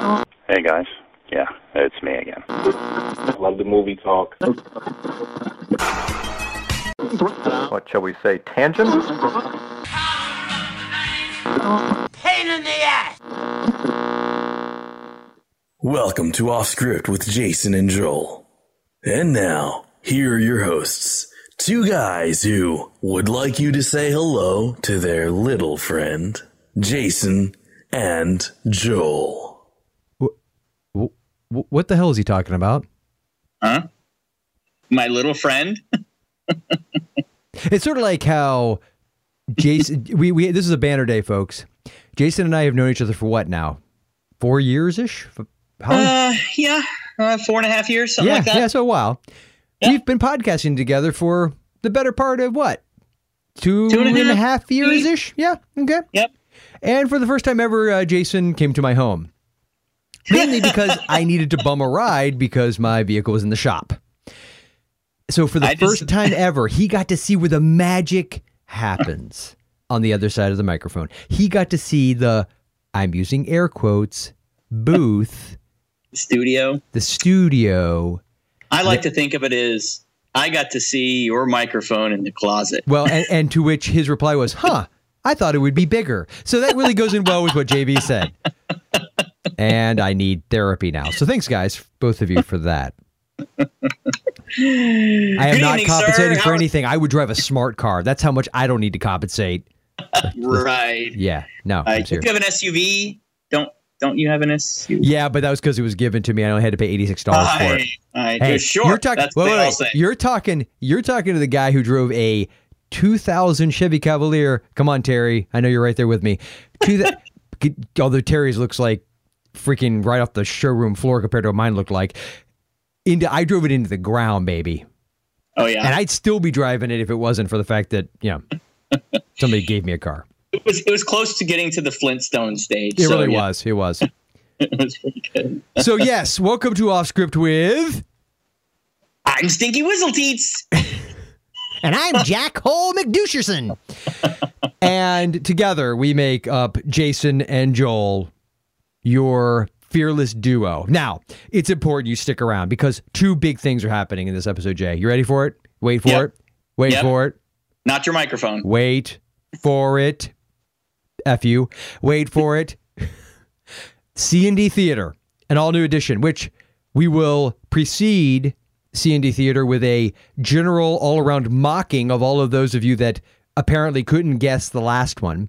Hey guys, yeah, it's me again. Love the movie talk. What shall we say? Tangent? Pain in the ass! Welcome to Off Script with Jason and Joel. And now, here are your hosts. Two guys who would like you to say hello to their little friend, Jason and Joel. Wh- What the hell is he talking about? Huh? My little friend? It's sort of like how Jason. we we this is a banner day, folks. Jason and I have known each other for what now? Four years ish. How? Uh, yeah, uh, four and a half years, something yeah, like that. yeah. So a while. Yeah. We've been podcasting together for the better part of what? Two, Two and and a half half years ish. Yeah. Okay. Yep. And for the first time ever, uh, Jason came to my home. Mainly because I needed to bum a ride because my vehicle was in the shop. So for the I just- first time ever, he got to see where the magic happens on the other side of the microphone. He got to see the, I'm using air quotes, booth, Studio. the studio. I like to think of it as I got to see your microphone in the closet. Well, and, and to which his reply was, huh, I thought it would be bigger. So that really goes in well with what JB said. And I need therapy now. So thanks, guys, both of you, for that. I am Good not evening, sir. compensating for anything. I would drive a smart car. That's how much I don't need to compensate. Right. Yeah, no, I'm Right. If serious. you have an SUV, don't don't you have an SUV? Yeah, but that was because it was given to me. I only had to pay eighty six dollars for it. Hey, You're you're talking. Wait, wait, wait. You're talking. You're talking to the guy who drove a 2000 Chevy Cavalier. Come on, Terry. I know you're right there with me. That, although Terry's looks like freaking right off the showroom floor compared to what mine looked like. Into I drove it into the ground, baby, oh yeah. and I'd still be driving it if it wasn't for the fact that you know somebody gave me a car. it was it was close to getting to the Flintstone stage. It so, really yeah, was. It was. It was pretty good. So yes, welcome to Off Script with. I'm Stinky Whizzle Teats. And I'm Jack Hole McDoucherson. and together we make up Jason and Joel, your fearless duo. Now, it's important you stick around because two big things are happening in this episode, Jay. You ready for it? Wait for Yep. it. Wait Yep. for it. Not your microphone. Wait for it. F you. Wait for it. C&D Theater, an all new edition, which we will precede C&D Theater with a general all around mocking of all of those of you that apparently couldn't guess the last one.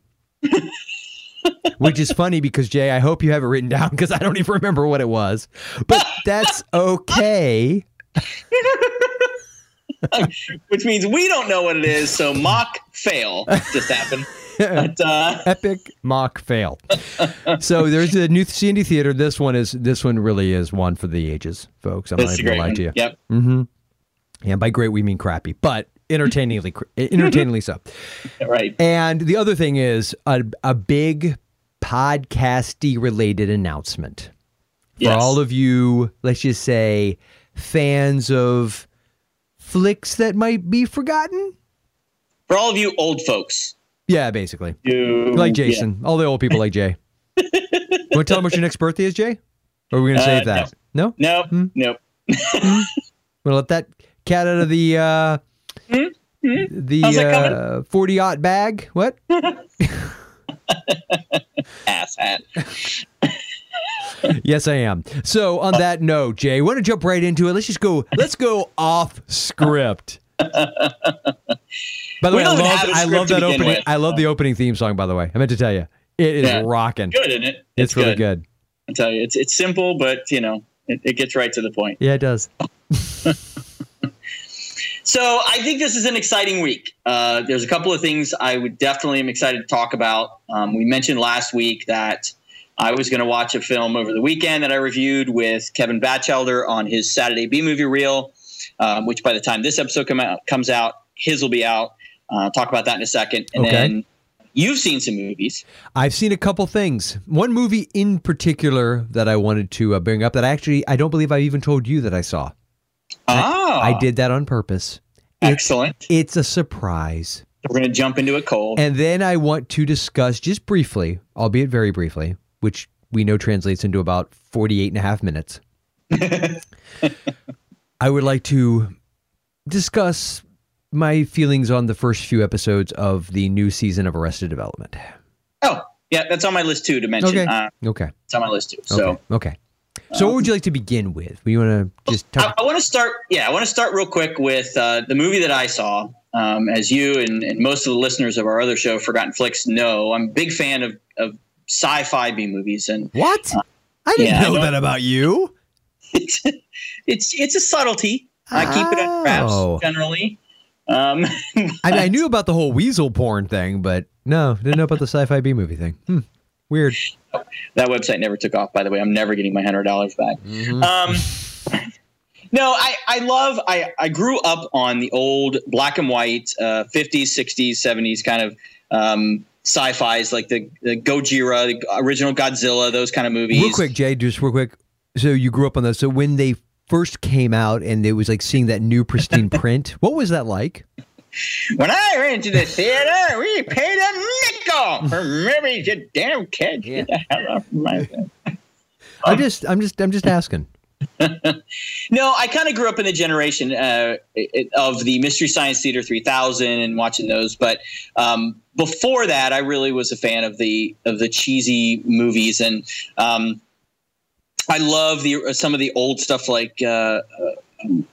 Which is funny because Jay, I hope you have it written down because I don't even remember what it was. But that's okay. Which means we don't know what it is, so mock fail just happened. But uh epic mock fail. so there's a new C&D theater. This one is this one really is one for the ages, folks. I'm that's not even gonna lie to you. Yep. Mm-hmm. And by great we mean crappy, but entertainingly entertainingly so. Right. And the other thing is a a big podcasty related announcement for Yes. all of you. Let's just say fans of flicks that might be forgotten. For all of you old folks. Yeah, basically. You like Jason. All the old people like Jay. you want to tell them what your next birthday is, Jay? Or are we going to Uh, save that? No? No. Hmm? Nope. Nope. We'll let that cat out of the uh, the How's that uh, 40 aught bag. What? Ass hat. yes, I am. So on that note, Jay, want to jump right into it? Let's just go. Let's go off script. By the We way, I love, I love that opening. with. I love the opening theme song. By the way, I meant to tell you, it is Yeah. rocking. Good, isn't it? It's, really good. I tell you, it's it's simple, but you know, it, it gets right to the point. Yeah, it does. So I think this is an exciting week. Uh, there's a couple of things I would definitely am excited to talk about. Um, we mentioned last week that I was going to watch a film over the weekend that I reviewed with Kevin Batchelder on his Saturday B movie reel, um, which by the time this episode come out, comes out, his will be out. Uh, talk about that in a second, and Okay. then you've seen some movies. I've seen a couple things. One movie in particular that I wanted to uh, bring up that I actually I don't believe I even told you that I saw. Ah, I did that on purpose. It's, Excellent. it's a surprise. We're going to jump into it cold. And then I want to discuss just briefly, albeit very briefly, which we know translates into about 48 and a half minutes. I would like to discuss my feelings on the first few episodes of the new season of Arrested Development. Oh, yeah, that's on my list too to mention. Okay. Uh, Okay. it's on my list too. So okay. Okay. So, what would you like to begin with? We want to just I, talk. I want to start. Yeah, I want to start real quick with uh, the movie that I saw. Um, as you and, and most of the listeners of our other show, Forgotten Flicks, know, I'm a big fan of, of sci-fi B movies, and What? I didn't yeah, know don't- that about you. it's it's it's a subtlety. I keep it on wraps Oh. generally. Um, I, I knew about the whole weasel porn thing, but no, didn't know about the sci-fi B movie thing. Hmm. Weird. that website never took off. By the way, I'm never getting my hundred dollars back. Mm-hmm. Um, no, I, I love I, I grew up on the old black and white uh, 50s, 60s, 70s kind of um, sci-fi's like the, the Gojira, the original Godzilla, those kind of movies. Real quick, Jay, just real quick. So you grew up on those. So when they first came out and it was like seeing that new pristine print, what was that like? When I went to the theater, we paid a nickel for movies. You damn kids, get the hell off my. I'm just, I'm just, I'm just asking. No, I kind of grew up in the generation uh, of the Mystery Science Theater 3000 and watching those. But um, before that, I really was a fan of the of the cheesy movies, and um, I love the some of the old stuff like uh, uh,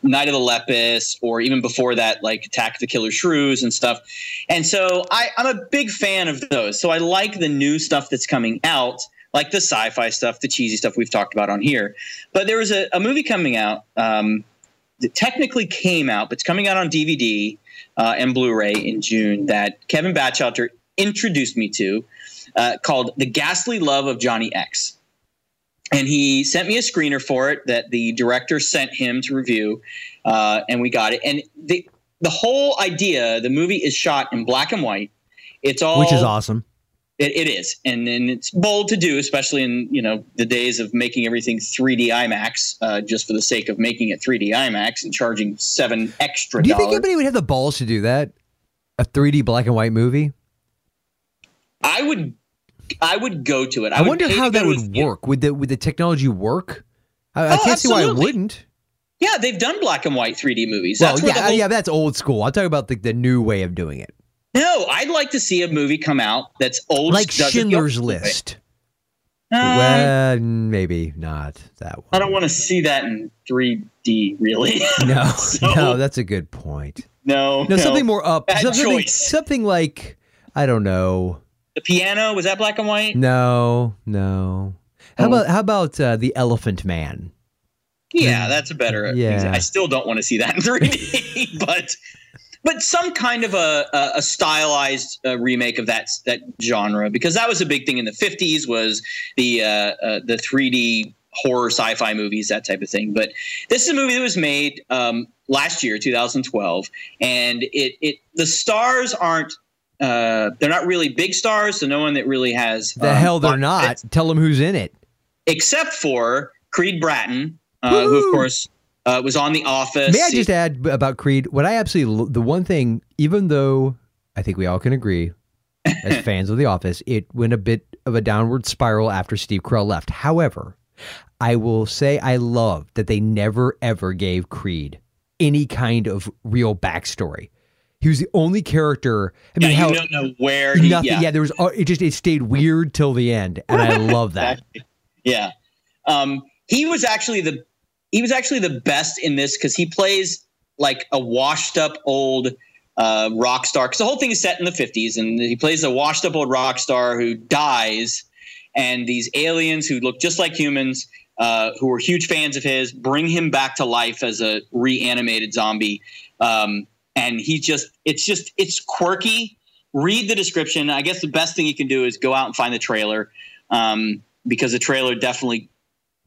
Night of the Lepus, or even before that, like Attack of the Killer Shrews and stuff. And so I, I'm a big fan of those. So I like the new stuff that's coming out. Like the sci-fi stuff, the cheesy stuff we've talked about on here, but there was a, a movie coming out um, that technically came out, but it's coming out on DVD uh, and Blu-ray in June that Kevin Batchelder introduced me to, uh, called "The Ghastly Love of Johnny X." And he sent me a screener for it that the director sent him to review, uh, and we got it. And the the whole idea, the movie is shot in black and white. It's all Which is awesome. it, it is, and and it's bold to do, especially in you know the days of making everything 3D IMAX, uh, just for the sake of making it 3D IMAX and charging seven extra Do you think dollars. anybody would have the balls to do that? A 3D black and white movie? I would, I would go to it. I, I, wonder how that would work. Would the would the technology work? I, I Oh, can't see why it wouldn't. Yeah, they've done black and white 3D movies. Well, That's where yeah, whole, yeah, that's old school. I'm talking about the, the new way of doing it, No, I'd like to see a movie come out that's old, like Schindler's. List. Uh, well, maybe not that one. I don't want to see that in 3D. Really? No, So- no, that's a good point. no, No, something more up. Something, choice. something like I don't know. The piano was that black and white? No, no. How Oh. about how about uh, the Elephant Man? Yeah, that's a better. Yeah. I still don't want to see that in 3D, but but some kind of a a, a stylized uh, remake of that that genre because that was a big thing in the 50s was the uh, uh, the 3D horror sci-fi movies that type of thing. But this is a movie that was made um, last year, 2012, and it it the stars aren't. Uh, they're not really big stars, so no one that really has The um, hell they're not. Tell them who's in it. except for Creed Bratton, uh, who of course uh, was on The Office. May I just add about Creed? What I absolutely the one thing, even though I think we all can agree as fans of The Office, it went a bit of a downward spiral after Steve Carell left. However, I will say I love that they never ever gave Creed any kind of real backstory. He was the only character. I mean, yeah, how you don't know where. He, nothing. yeah, Yeah. there was. uh, It just it stayed weird till the end, and I love that. Exactly. Yeah. Um, he was actually the he was actually the best in this because he plays like a washed up old uh, rock star. Because the whole thing is set in the fifties, and he plays a washed up old rock star who dies, and these aliens who look just like humans. Uh, who were huge fans of his bring him back to life as a reanimated zombie um, and he just it's just it's quirky. Read the description. I guess the best thing you can do is go out and find the trailer um, because the trailer definitely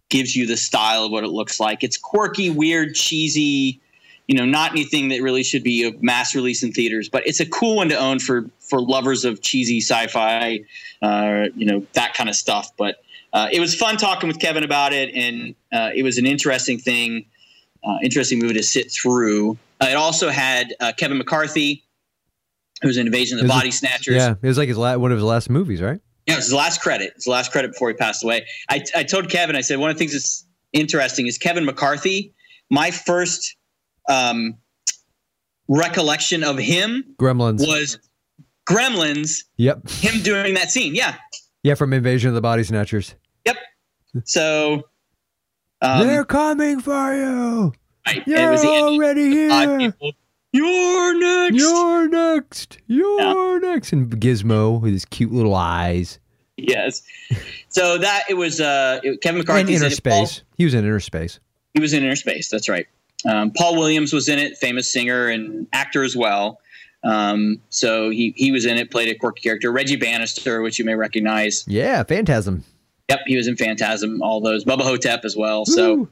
gives you the style of what it looks like. It's quirky weird cheesy you know not anything that really should be a mass release in theaters but it's a cool one to own for for lovers of cheesy sci-fi uh, you know that kind of stuff. But uh, it was fun talking with kevin about it and uh, it was an interesting thing uh, interesting movie to sit through uh, it also had uh, Kevin McCarthy, who's in Invasion of the it- Body Snatchers. Yeah, it was like his la- one of his last movies, right? Yeah, it was his last credit. His last credit before he passed away. I, I told Kevin, I said, one of the things that's interesting is Kevin McCarthy. My first um, recollection of him Gremlins. was Gremlins, Yep. him doing that scene. Yeah. Yeah, from Invasion of the Body Snatchers. Yep. So um, They're coming for you. right, You're already here. You're next. You're next. You're next. And Gizmo with his cute little eyes. yes. So that it was uh, it- Kevin McCarthy. inner space. He was in Innerspace. He was in Innerspace. That's right. Um, Paul Williams was in it, famous singer and actor as well. Um, so he he was in it, played a quirky character. Reggie Bannister, which you may recognize. Yeah, Phantasm. Yep, he was in Phantasm. All those. Bubba Ho-Tep as well. So.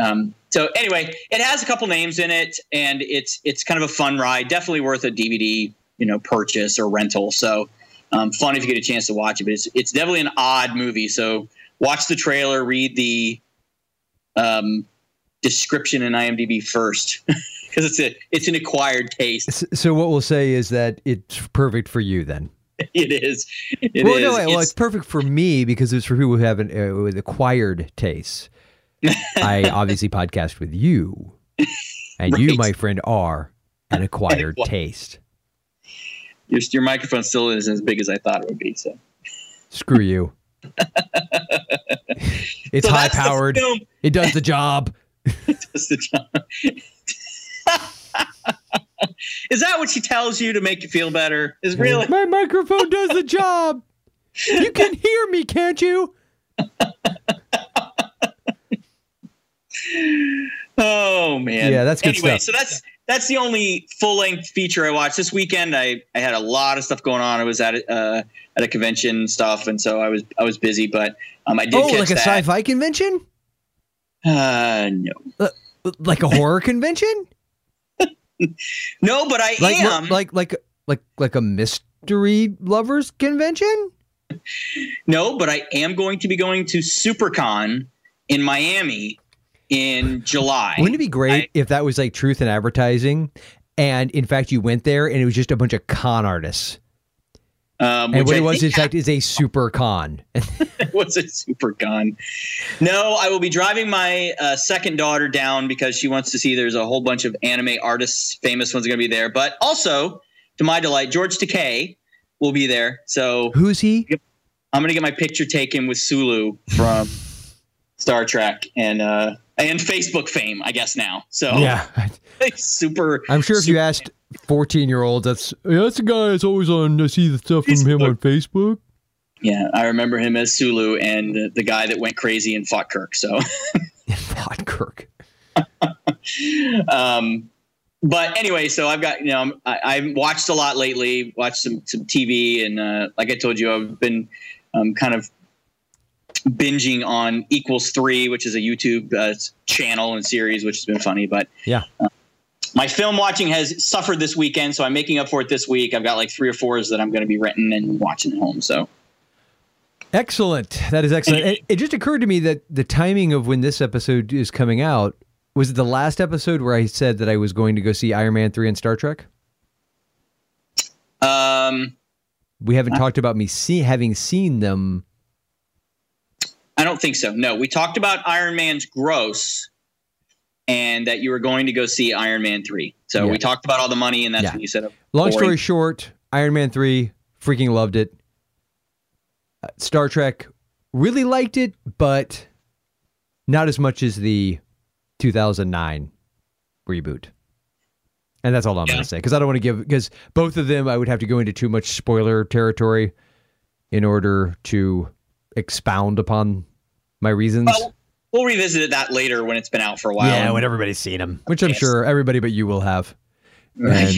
Um, so anyway, it has a couple names in it, and it's it's kind of a fun ride. Definitely worth a DVD, you know, purchase or rental. So um, fun if you get a chance to watch it. But it's it's definitely an odd movie. So watch the trailer, read the um, description in IMDb first, because it's a it's an acquired taste. So what we'll say is that it's perfect for you then. It is. It well, is. no, wait, well, It's- it's perfect for me because it's for people who have an uh, with acquired tastes. I obviously podcast with you, and you, my friend, are an acquired acquired. taste. your, your microphone still isn't as big as I thought it would be. So Screw you. it's So high powered. It does the job. it does the job. Is that what she tells you to make you feel better? Is really? My microphone does the job. You can hear me, can't you? Oh man. Yeah, that's good anyway, stuff. so that's that's the only full length feature I watched this weekend. I, I had a lot of stuff going on. I was at a- uh, at a convention and stuff, and so I was I was busy. But um, I did Oh, like a that. sci-fi convention, Uh, no, like a horror convention, no, but I like am. like like like like a mystery lovers convention. No, but I am going to be going to SuperCon in Miami in July. Wouldn't it be great if that was like truth in advertising, and in fact you went there and it was just a bunch of con artists, Um, and what it was in fact is a super con. was a SuperCon. No, I will be driving my uh, second daughter down because she wants to see. There's a whole bunch of anime artists, famous ones, going to be there. But also, to my delight, George Takei will be there. So Who's he? I'm going to get my picture taken with Sulu from Star Trek and uh, and Facebook fame, I guess now. So Yeah, super. I'm sure if you asked 14 year olds, that's yeah, that's the guy that's always on. I see the stuff from him on Facebook. Yeah, I remember him as Sulu and the, the guy that went crazy and fought Kirk. So, Fought Kirk. um, but anyway, so I've got you know I'm- I, I've watched a lot lately, watched some some TV, and uh, like I told you, I've been um, kind of binging on Equals Three, which is a YouTube uh, channel and series, which has been funny. But Yeah. my film watching has suffered this weekend, so I'm making up for it this week. I've got like three or fours that I'm going to be renting and watching at home. So Excellent. That is excellent. It, it just occurred to me that the timing of when this episode is coming out was it the last episode where I said that I was going to go see Iron Man 3 and Star Trek? um, We haven't talked about me see, having seen them. I don't think so. No, we talked about Iron Man's gross and that you were going to go see Iron Man 3. So Yeah. we talked about all the money, and that's Yeah. when you said, Long boring. story short, Iron Man 3, freaking loved it. Uh, Star Trek, really liked it, but not as much as the 2009 reboot. And that's all I'm Yeah. going to say because I don't want to give, because both of them I would have to go into too much spoiler territory in order to expound upon my reasons. Well, we'll revisit that later when it's been out for a while. yeah, when everybody's seen them, which I'm Yes. sure everybody but you will have. Right.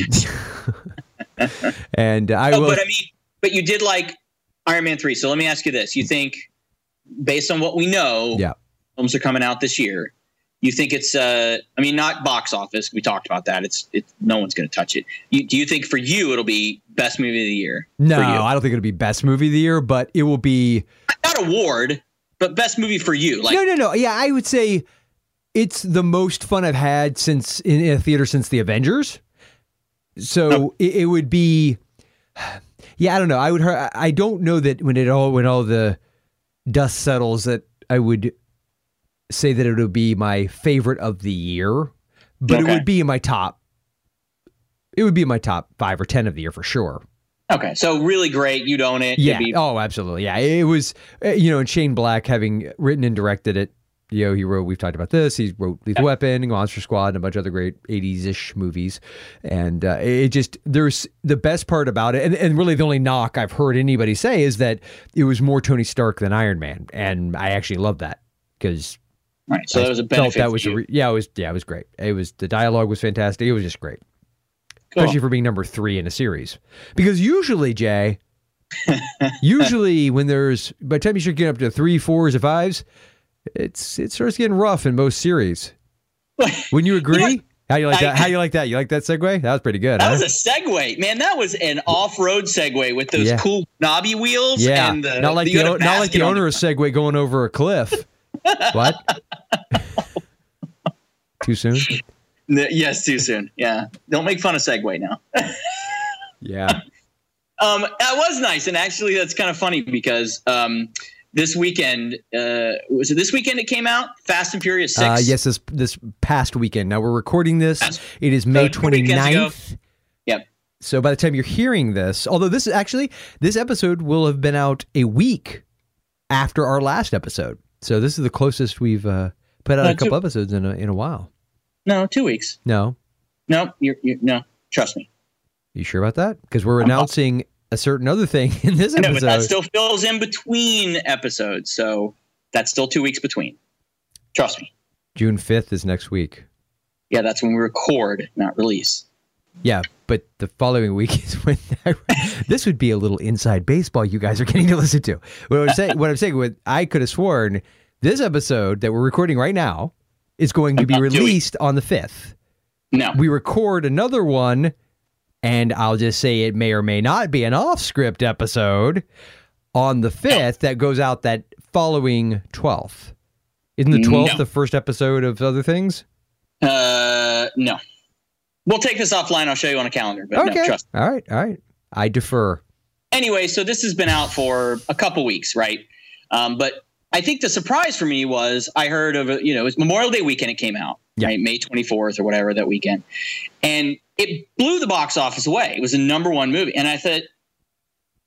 And, and I No, will. but I mean, but you did like Iron Man 3. So let me ask you this. You think, based on what we know, Yeah. films are coming out this year. You think it's, uh, I mean, not box office. We talked about that. It's, it's no one's going to touch it. You, do you think for you it'll be best movie of the year? No? I don't think it'll be best movie of the year, but it will be not award, but best movie for you. Like, no, no, no. Yeah, I would say it's the most fun I've had since in a theater since the Avengers. So Oh. it, it would be. Yeah, I don't know. I would. I don't know that when it all when all the dust settles that I would say that it would be my favorite of the year, but it would be in my top. It would be in my top five or ten of the year for sure. Okay, so really great. You'd own it. Yeah. Be- Oh, absolutely. Yeah. It was, uh, you know, and Shane Black having written and directed it. You know, he wrote. We've talked about this. He wrote Lethal Weapon, Monster Squad, and a bunch of other great '80s-ish movies. And uh, it just there's the best part about it, and, and really the only knock I've heard anybody say is that it was more Tony Stark than Iron Man, and I actually love that because right. So I that was a benefit. that was a re- yeah, it was yeah, it was great. It was the dialogue was fantastic. It was just great Cool. especially for being number three in a series. Because usually, Jay, usually when there's by the time you start getting up to three, fours, or fives, it's it starts getting rough in most series. Wouldn't you agree? how you like I- that? How you like that? You like that segue? That was pretty good. That huh? was a segue, man. That was an off-road segue with those Yeah. cool knobby wheels. yeah, and the, not like you the, had not like the owner of Segway going over a cliff. what? Too soon? yes, too soon. Yeah, don't make fun of Segway now. Yeah. Um, that was nice, and actually, that's kind of funny because um, this weekend uh, was it this weekend it came out? Fast and Furious Six. Uh, yes, this this past weekend. Now we're recording this. Yes. It is May two weekends 29th. Yep. So by the time you're hearing this, although this is actually this episode will have been out a week after our last episode. So this is the closest we've uh, put out Uh, a couple two- episodes in a, in a while. No, two weeks. No, No, you're, you're no. Trust me. you sure about that? Because we're announcing a certain other thing in this episode. No, but that still fills in between episodes, so that's still two weeks between. Trust me. June 5th is next week. Yeah, that's when we record, not release. Yeah, but the following week is when this would be a little inside baseball you guys are getting to listen to. What I'm saying, what I'm saying, what I could have sworn this episode that we're recording right now is going to be released on the fifth. No. We record another one, and I'll just say it may or may not be an off-script episode on the fifth that goes out that following twelfth. Isn't the twelfth No. the first episode of other things? Uh, no. We'll take this offline. I'll show you on a calendar, but no, Okay, trust. all right, all right. I defer. Anyway, so this has been out for a couple weeks, right? Um, but I think the surprise for me was I heard of you know, it was Memorial Day weekend. It came out, Yeah. right? May 24th or whatever that weekend. And it blew the box office away. It was a number one movie. And I thought,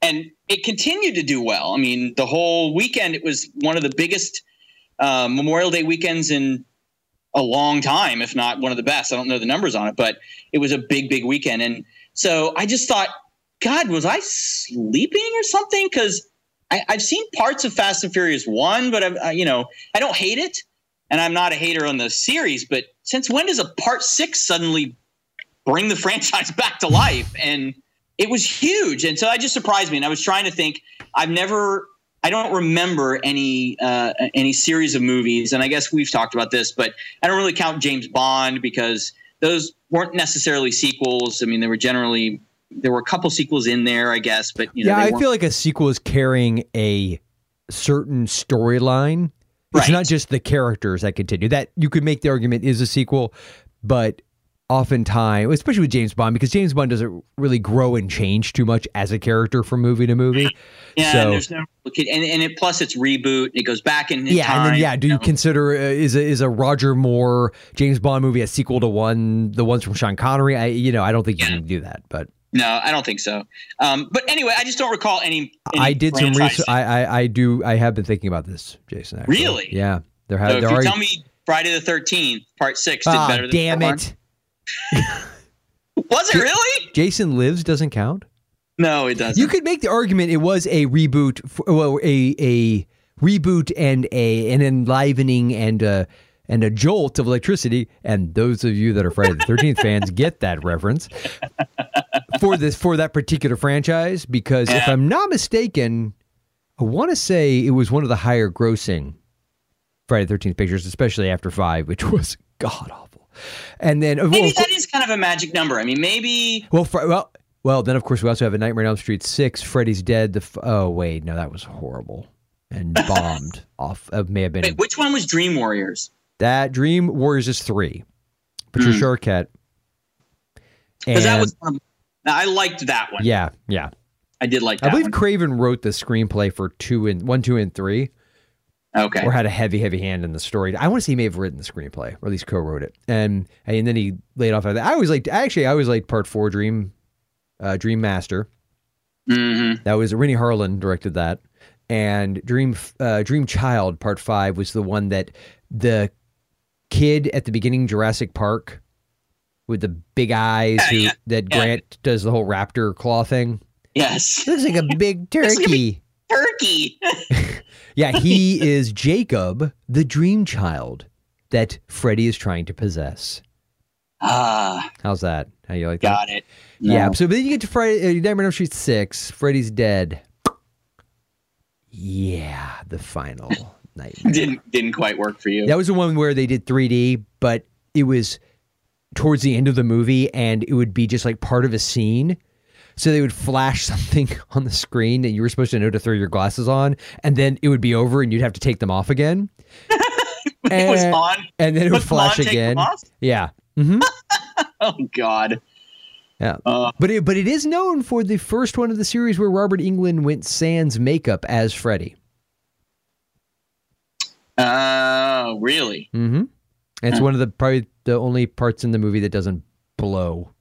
and it continued to do well. I mean, the whole weekend, it was one of the biggest uh, Memorial Day weekends in a long time, if not one of the best. I don't know the numbers on it, but it was a big, big weekend. And so I just thought, God, was I sleeping or something? Because I've seen parts of Fast and Furious One, but uh, you know, I don't hate it, and I'm not a hater on the series. But since when does a Part Six suddenly bring the franchise back to life? And it was huge, and so I just surprised me. And I was trying to think. I've never, I don't remember any uh, any series of movies, and I guess we've talked about this, but I don't really count James Bond because those weren't necessarily sequels. I mean, they were generally there were a couple sequels in there, I guess, but you know, yeah, I feel like a sequel is carrying a certain storyline. It's Right. not just the characters that continue. That you could make the argument is a sequel, but oftentimes, especially with James Bond, because James Bond doesn't really grow and change too much as a character from movie to movie. Yeah, So- and there's no and and it plus it's reboot. and It goes back in yeah, time. and then yeah, do you know. consider uh, is a, is a Roger Moore James Bond movie a sequel to one the ones from Sean Connery? I you know I don't think you Yeah. can do that, but No, I don't think so. Um, but anyway, I just don't recall any. any I did some research. I, I I do I have been thinking about this, Jason. actually. Really? Yeah, there So have if there you are. tell me Friday the Thirteenth Part Six did Ah, better than that. damn it! Was it really? Jason Lives doesn't count. No, it doesn't. You could make the argument it was a reboot, f- well, a a reboot and a an enlivening and a and a jolt of electricity. And those of you that are Friday the Thirteenth fans get that reference for this for that particular franchise because if I'm not mistaken, I want to say it was one of the higher grossing Friday the Thirteenth pictures, especially after five, which was god awful. And then maybe of cour- that is kind of a magic number. I mean, maybe well, fr- well, well. Then of course we also have a Nightmare on Elm Street six. Freddy's dead. The f- oh wait, no, that was horrible and bombed off. It may have been wait, which one was Dream Warriors? that. Dream Warriors is three. Patricia Arquette. Because that was. Um, I liked that one. yeah, yeah. I did like I believe one. Craven wrote the screenplay for two and one, two, and three, Okay. or had a heavy, heavy hand in the story. I want to say he may have written the screenplay, or at least co-wrote it, and and then he laid off. Of that. I always liked. Actually, I always liked part four, Dream, uh, Dream Master. hmm That was Renny Harlin directed that, and Dream uh, Dream Child Part Five was the one that the kid at the beginning Jurassic Park with the big eyes who yeah, that yeah. Grant does the whole raptor claw thing. Yes. Looks like a big Looks like a turkey. Turkey. yeah, he is Jacob, the Dream Child that Freddy is trying to possess. ah, How's that? How you like that? got it. Yeah. So but then you get to Friday, uh, Nightmare on Elm Street six. Freddy's dead. Yeah, the final nightmare. Didn't didn't quite work for you. That was the one where they did 3D, but it was towards the end of the movie, and it would be just like part of a scene. So they would flash something on the screen that you were supposed to know to throw your glasses on, and then it would be over, and you'd have to take them off again. it was and, on. and then it would flash again. Yeah. hmm Oh God. Yeah. Uh, But it, but it is known for the first one of the series where Robert Englund went sans makeup as Freddy. uh, really? Mm-hmm. It's Huh. one of the probably the only parts in the movie that doesn't blow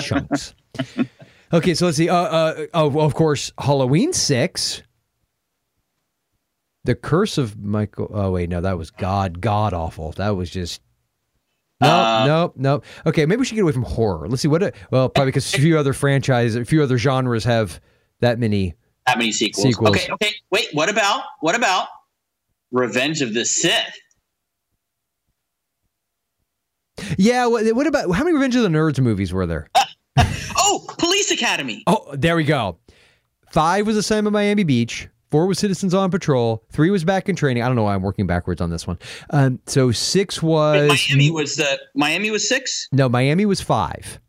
chunks. Okay, so let's see. Uh, uh, oh, of course, Halloween six. The Curse of Michael. Oh wait, no, that was God, god awful. That was just. No, Uh, no, no. Okay, maybe we should get away from horror. Let's see what. A, well, probably because a few other franchises, a few other genres have that many. That many sequels. Sequels. Okay, okay. Wait, what about what about Revenge of the Sith? Yeah. What, what about how many Revenge of the Nerds movies were there? Oh, Police Academy. Oh, there we go. Five was Assignment Miami Beach. Four was Citizens on Patrol. Three was Back in Training. I don't know why I'm working backwards on this one. Um, so six was Miami was the Miami was six. no Miami was five.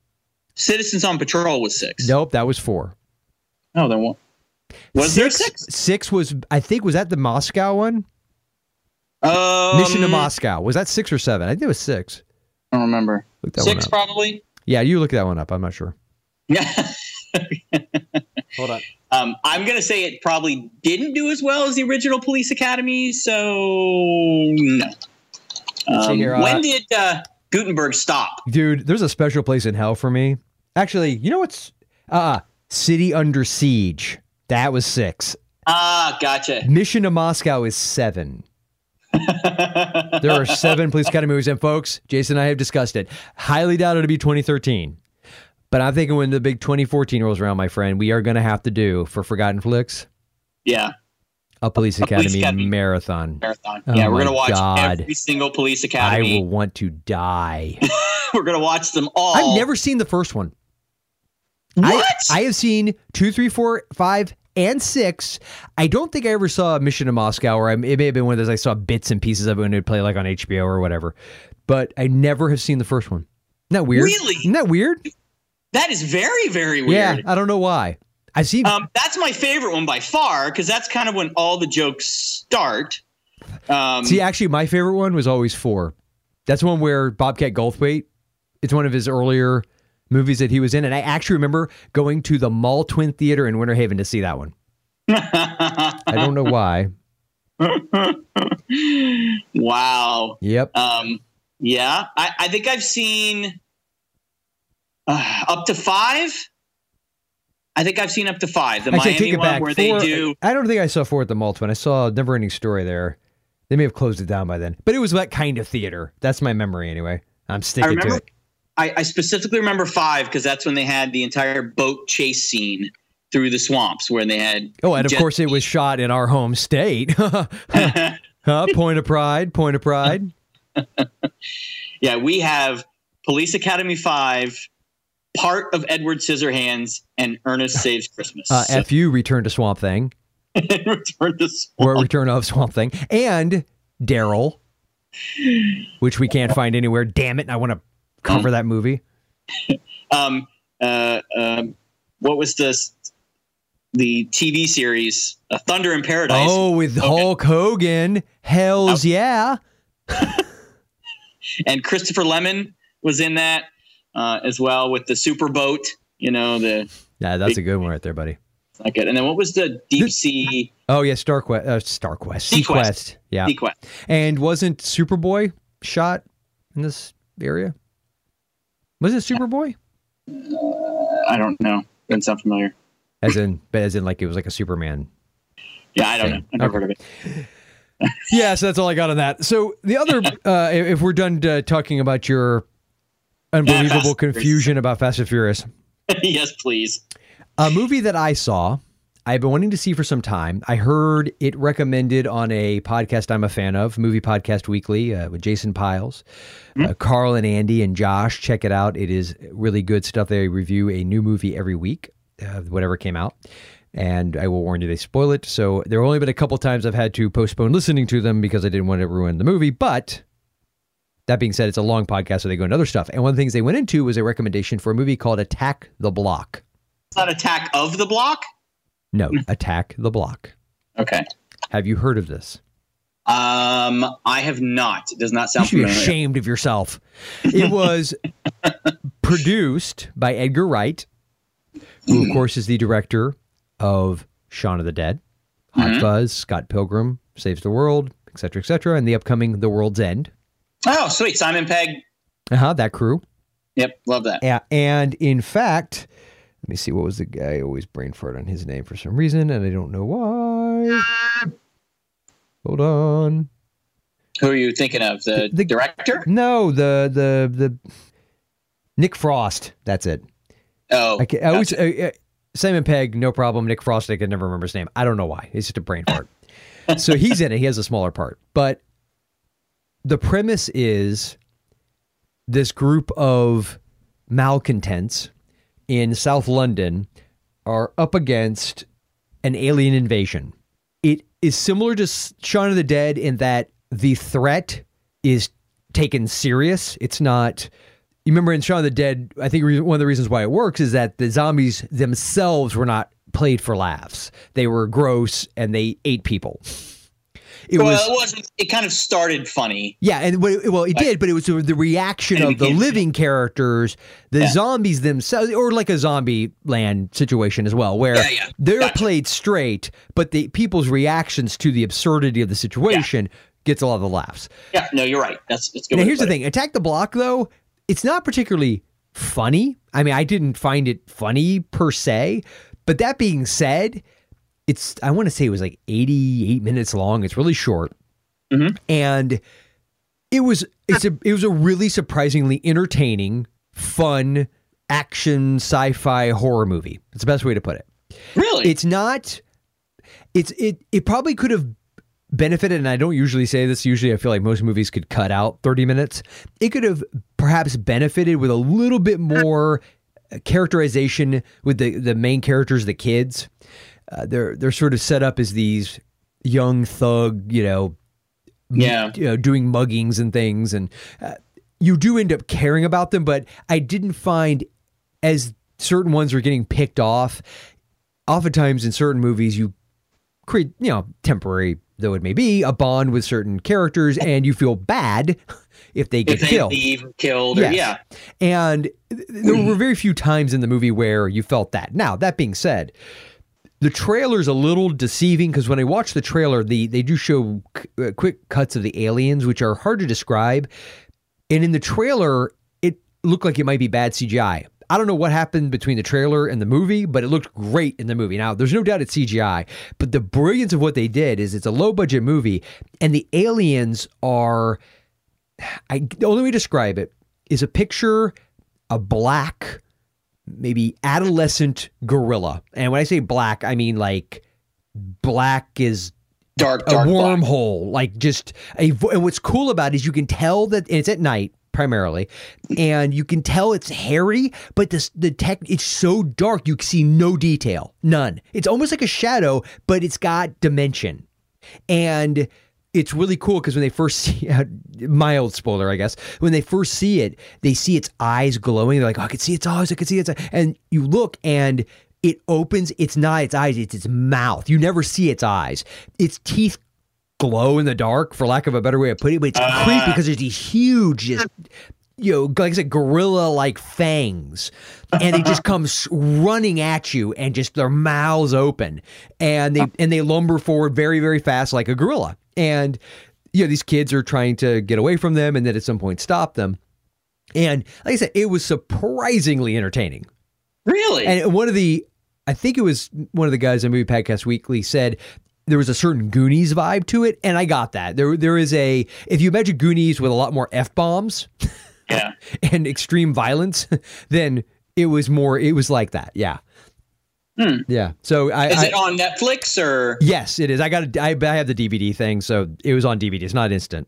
Citizens on Patrol was six. Nope, that was four. No, there was. Was there six? Six was I think was that the Moscow one? Um, Mission to Moscow was that six or seven? I think it was six. I don't remember. Look that Six probably. Yeah, you look that one up. I'm not sure. Yeah. Hold on. Um, I'm gonna say it probably didn't do as well as the original Police Academy, so no. Um, here, uh, when did uh, Guttenberg stop? Dude, there's a special place in hell for me. Actually, you know what's uh City Under Siege. That was six. Ah, gotcha. Mission to Moscow is seven. There are seven Police Academy movies, and folks, Jason and I have discussed it. Highly doubt it'll be 2013. But I'm thinking when the big 2014 rolls around, my friend, we are going to have to do for Forgotten Flicks yeah, a Police A Police Academy, Academy. marathon. marathon. Oh yeah, we're gonna watch God. every single Police Academy. I will want to die. we're gonna watch them all. I've never seen the first one. What? I, I have seen two, three, four, five, and six. I don't think I ever saw a Mission to Moscow, or I, it may have been one of those I saw bits and pieces of it when it would play like on HBO or whatever. But I never have seen the first one. Isn't that weird? Really? Isn't that weird? that is very, very weird. Yeah. I don't know why. I see. Um, that's my favorite one by far because that's kind of when all the jokes start. Um, see, actually, my favorite one was always four. That's one where Bobcat Goldthwait. It's one of his earlier movies that he was in, and I actually remember going to the Mall Twin Theater in Winter Haven to see that one. I don't know why. wow. Yep. Um, yeah, I, I think I've seen uh, up to five. I think I've seen up to five. The Actually, I Miami one back. where Four- they do. I don't think I saw four at the Mall Twin. I saw Never Ending Story there. They may have closed it down by then, but it was that kind of theater. That's my memory anyway. I'm sticking to it. I, I specifically remember five because that's when they had the entire boat chase scene through the swamps, where they had. Oh, and of course, it was shot in our home state. huh? Point of pride. Point of pride. yeah, we have Police Academy five, part of Edward Scissorhands, and Ernest Saves Christmas. Uh, So- Fu Return to Swamp Thing. Return to or Swamp. Return of Swamp Thing, and Daryl, which we can't find anywhere. Damn it! I want to cover that movie. um, uh, um, what was this? The TV series uh, Thunder in Paradise, Oh, with. Hulk Hogan. Hell's yeah! and Christopher Lemmon was in that uh, as well with the super boat. You know the Yeah, that's a good one right there, buddy. Not good. And then what was the deep sea Oh yeah, Star Quest, uh, Star Quest, SeaQuest. SeaQuest. Yeah, sequence? and wasn't Superboy shot in this area? Was it Superboy? I don't know. Doesn't sound familiar. As in, but as in, like it was like a Superman Yeah, I don't know. I've never Okay. heard of it. yeah, so that's all I got on that. So the other, uh, if we're done uh, talking about your unbelievable Furious. confusion about Fast and Furious, yes, please. a movie that I saw, I've been wanting to see for some time. I heard it recommended on a podcast I'm a fan of, Movie Podcast Weekly, uh, with Jason Pyles, uh, Carl and Andy and Josh. Check it out; it is really good stuff. They review a new movie every week, uh, whatever came out. And I will warn you, they spoil it. So there have only been a couple times I've had to postpone listening to them because I didn't want to ruin the movie. But that being said, it's a long podcast, so they go into other stuff. And one of the things they went into was a recommendation for a movie called Attack the Block. It's not Attack of the Block. No, Attack the Block. Okay. Have you heard of this? Um, I have not. It does not sound. You should be familiar. ashamed of yourself. It was produced by Edgar Wright, who, of course, is the director of Shaun of the Dead, Hot Mhm. Fuzz, Scott Pilgrim Saves the World, etc., etc., and the upcoming The World's End. Oh, sweet. Simon Pegg. Uh huh. That crew. Yep, love that. A- And in fact, let me see. What was the guy? I always brain fart on his name for some reason, and I don't know why. Hold on. Who are you thinking of? The, The- director? No, the the the Nick Frost. That's it. Oh, I, can, I always uh, uh, Simon Pegg, no problem. Nick Frost, I can never remember his name. I don't know why. It's just a brain fart. so he's in it. He has a smaller part, but the premise is this group of malcontents in South London are up against an alien invasion. It is similar to Shaun of the Dead in that the threat is taken serious. It's not. You remember in Shaun of the Dead, I think one of the reasons why it works is that the zombies themselves were not played for laughs. They were gross and they ate people. It well, was it wasn't. It kind of started funny. yeah, and it- well, it did, but it was the reaction of the living characters, the Yeah. zombies themselves, or like a zombie land situation as well, where Yeah, yeah. they're Gotcha. played straight, but the people's reactions to the absurdity of the situation gets a lot of the laughs. Yeah, no, you're right. That's that's good. Now, here's the thing: Attack the Block, though, it's not particularly funny. I mean, I didn't find it funny per se, but that being said, it's I want to say it was like 88 minutes long. It's really short, Mhm. and it was it's a it was a really surprisingly entertaining, fun action sci-fi horror movie. It's the best way to put it. Really? It's not. It's it. It probably could have benefited, and I don't usually say this. Usually, I feel like most movies could cut out thirty minutes. It could have perhaps benefited with a little bit more characterization with the the main characters, the kids. Uh, they're they're sort of set up as these young thug, you know, yeah. you know, doing muggings and things, and uh, you do end up caring about them. But I didn't find as certain ones were getting picked off. Oftentimes in certain movies, you create, you know, temporary though it may be, a bond with certain characters, and you feel bad if they get If they killed. leave, killed, or yeah. And th- there were very few times in the movie where you felt that. Now, that being said, the trailer's a little deceiving because when I watch the trailer, the they do show c- uh, quick cuts of the aliens, which are hard to describe. And in the trailer, it looked like it might be bad CGI. I don't know what happened between the trailer and the movie, but it looked great in the movie. Now, there's no doubt it's CGI, but the brilliance of what they did is it's a low budget movie, and the aliens are. I the only way to describe it is a picture a black, maybe adolescent gorilla. And when I say black, I mean like black is Dark, a dark black. wormhole, like just a. And what's cool about it is you can tell that it's at night primarily, and you can tell it's hairy, but this the tech it's so dark you can see no detail, none. It's almost like a shadow, but it's got dimension, and it's really cool because when they first see mild spoiler, I guess, when they first see it, they see its eyes glowing. They're like, oh, I can see its eyes, I can see its eyes. And you look and it opens, it's not its eyes, it's its mouth. You never see its eyes. Its teeth glow in the dark, for lack of a better way of putting it, but it's uh. creepy because there's these huge, just you know, like I said, gorilla like fangs, and they just come running at you, and just their mouths open, and they uh. and they lumber forward very very fast like a gorilla, and you know these kids are trying to get away from them, and then at some point stop them, and like I said, it was surprisingly entertaining. Really? And one of the, I think it was one of the guys on Movie Podcast Weekly said there was a certain Goonies vibe to it, and I got that. There, there is a if you imagine Goonies with a lot more f bombs yeah. and extreme violence, then it was more. It was like that. Yeah. Hmm. Yeah. So I, Is I- it on Netflix or yes, it is. I got. I, I have the DVD thing, so it was on DVD. It's not instant.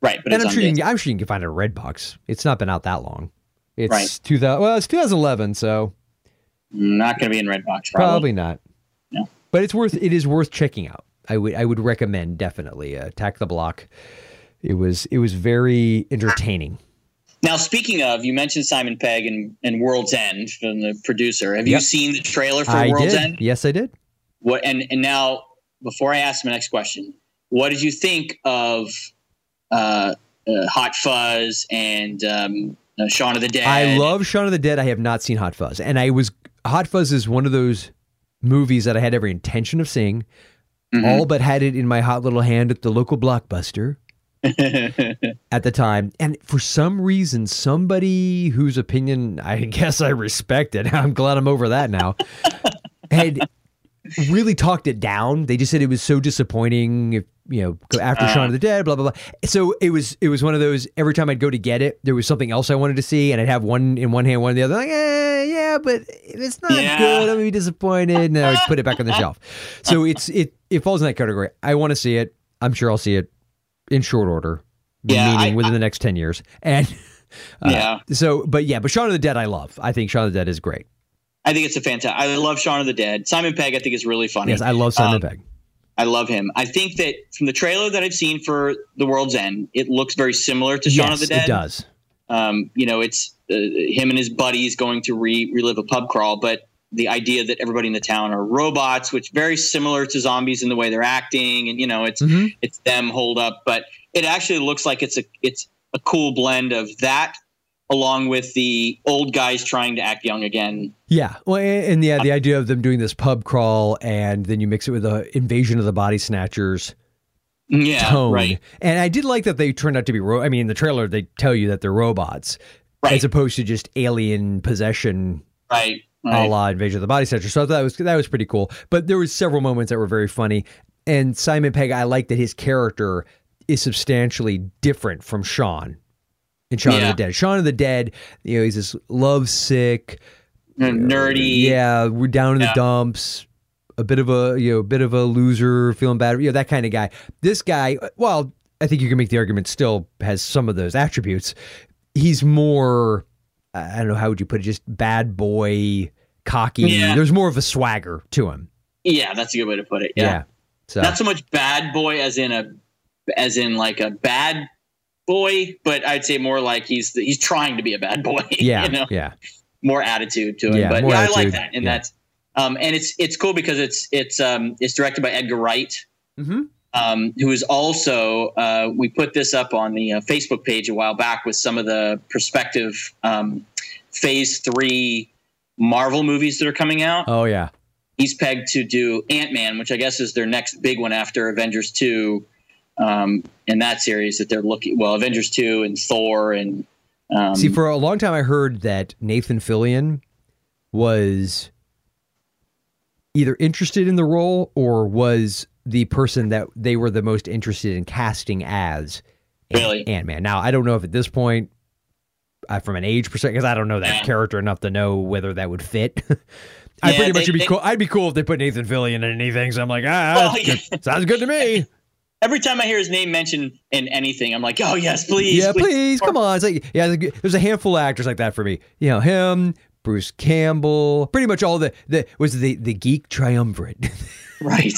right? But and it's I'm sure, you can, I'm sure you can find it at Redbox. It's not been out that long. It's Right. 2000. Well, it's 2011, so not going to be in Redbox. Probably. Probably not. No. But it's worth it is worth checking out. I would I would recommend definitely uh, Attack the Block. It was it was very entertaining. Now, speaking of, you mentioned Simon Pegg and, and World's End from the producer. Have you seen the trailer for I World's did. End? Yes, I did. What and and now before I ask my next question, what did you think of uh, uh, Hot Fuzz and um, uh, Shaun of the Dead? I love Shaun of the Dead. I have not seen Hot Fuzz, and I was Hot Fuzz is one of those movies that I had every intention of seeing. Mhm. All but had it in my hot little hand at the local blockbuster at the time. And for some reason, somebody whose opinion I guess I respected, I'm glad I'm over that now, had really talked it down. They just said it was so disappointing. If, you know, go after Shaun of the Dead, blah blah blah. So it was it was one of those. Every time I'd go to get it, there was something else I wanted to see, and I'd have one in one hand, one in the other. Like, eh, yeah, but if it's not Yeah. good, I'm gonna be disappointed, and I would put it back on the shelf. So it's it it falls in that category. I want to see it. I'm sure I'll see it in short order, Yeah, meaning I- within the next ten years. And uh, yeah, so, but yeah, but Shaun of the Dead, I love. I think Shaun of the Dead is great. I think it's a fantastic. I love Shaun of the Dead. Simon Pegg, I think, is really funny. Yes, I love Simon Um, Pegg. I love him. I think that from the trailer that I've seen for The World's End, it looks very similar to Shaun yes, of the Dead. it does. Um, you know, it's uh, him and his buddies going to re- relive a pub crawl, but the idea that everybody in the town are robots, which very similar to zombies in the way they're acting, and you know, it's Mhm. it's them hold up, but it actually looks like it's a it's a cool blend of that along with the old guys trying to act young again. Yeah, well, and and yeah, the idea of them doing this pub crawl, and then you mix it with the invasion of the body snatchers Yeah, tone. right. And I did like that they turned out to be. Ro- I mean, in the trailer they tell you that they're robots, Right. as opposed to just alien possession, Right. A right. la invasion of the body snatchers. So I thought that was that was pretty cool. But there was several moments that were very funny. And Simon Pegg, I like that his character is substantially different from Sean in Shaun Yeah. of the Dead. Shaun of the Dead, you know, he's this lovesick, Nerdy. Yeah, we're down in Yeah. the dumps. A bit of a you know, a bit of a loser, feeling bad. You know that kind of guy. This guy, well, I think you can make the argument still has some of those attributes. He's more, I don't know how would you put it, just bad boy, cocky. Yeah. There's more of a swagger to him. Yeah, that's a good way to put it. Yeah. So Not so much bad boy as in a as in like a bad boy, but I'd say more like he's he's trying to be a bad boy. yeah, you know, yeah, more attitude to him. Yeah, but yeah, I like that, and yeah. that's um, and it's it's cool because it's it's um, it's directed by Edgar Wright, Mhm. Um, who is also uh, we put this up on the uh, Facebook page a while back with some of the prospective um, Phase Three Marvel movies that are coming out. Oh yeah, He's pegged to do Ant Man, which I guess is their next big one after Avengers Two. Um, in that series that they're looking well, Avengers Two and Thor and um, See, for a long time, I heard that Nathan Fillion was either interested in the role or was the person that they were the most interested in casting as Really? Ant Man. Now, I don't know if at this point, uh, from an age perspective, because I don't know that Yeah. character enough to know whether that would fit. I Yeah, pretty much they- would be they- cool. I'd be cool if they put Nathan Fillion in anything. So I'm like, ah, Well, yeah. good. sounds good to me. every time I hear his name mentioned in anything, I'm like, oh yes, please, yeah, please, Or- come on. It's like, yeah, there's a handful of actors like that for me. You know, him, Bruce Campbell, pretty much all the the was the the geek triumvirate. Right.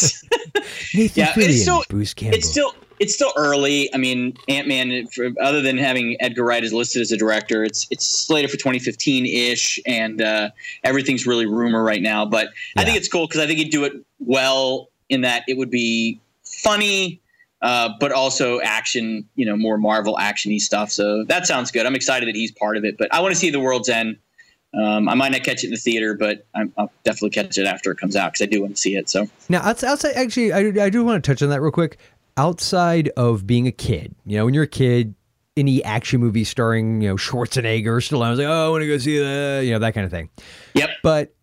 Nathan Yeah, it's still- Bruce Campbell. it's still it's still early. I mean, Ant Man, other than having Edgar Wright as listed as a director, it's it's slated for 2015 ish, and uh, everything's really rumor right now. But I think it's cool because I think he'd do it well in that it would be funny. uh, but also action, you know, more Marvel actiony stuff. So that sounds good. I'm excited that he's part of it, but I want to see The World's End. Um, I might not catch it in the theater, but I'm, I'll definitely catch it after it comes out because I do want to see it. So Now, outside, outside actually, I, I do want to touch on that real quick. Outside of being a kid, you know, when you're a kid, any action movie starring, you know, Schwarzenegger, or Stallone, I was like, oh, I want to go see that, you know, that kind of thing. Yep. But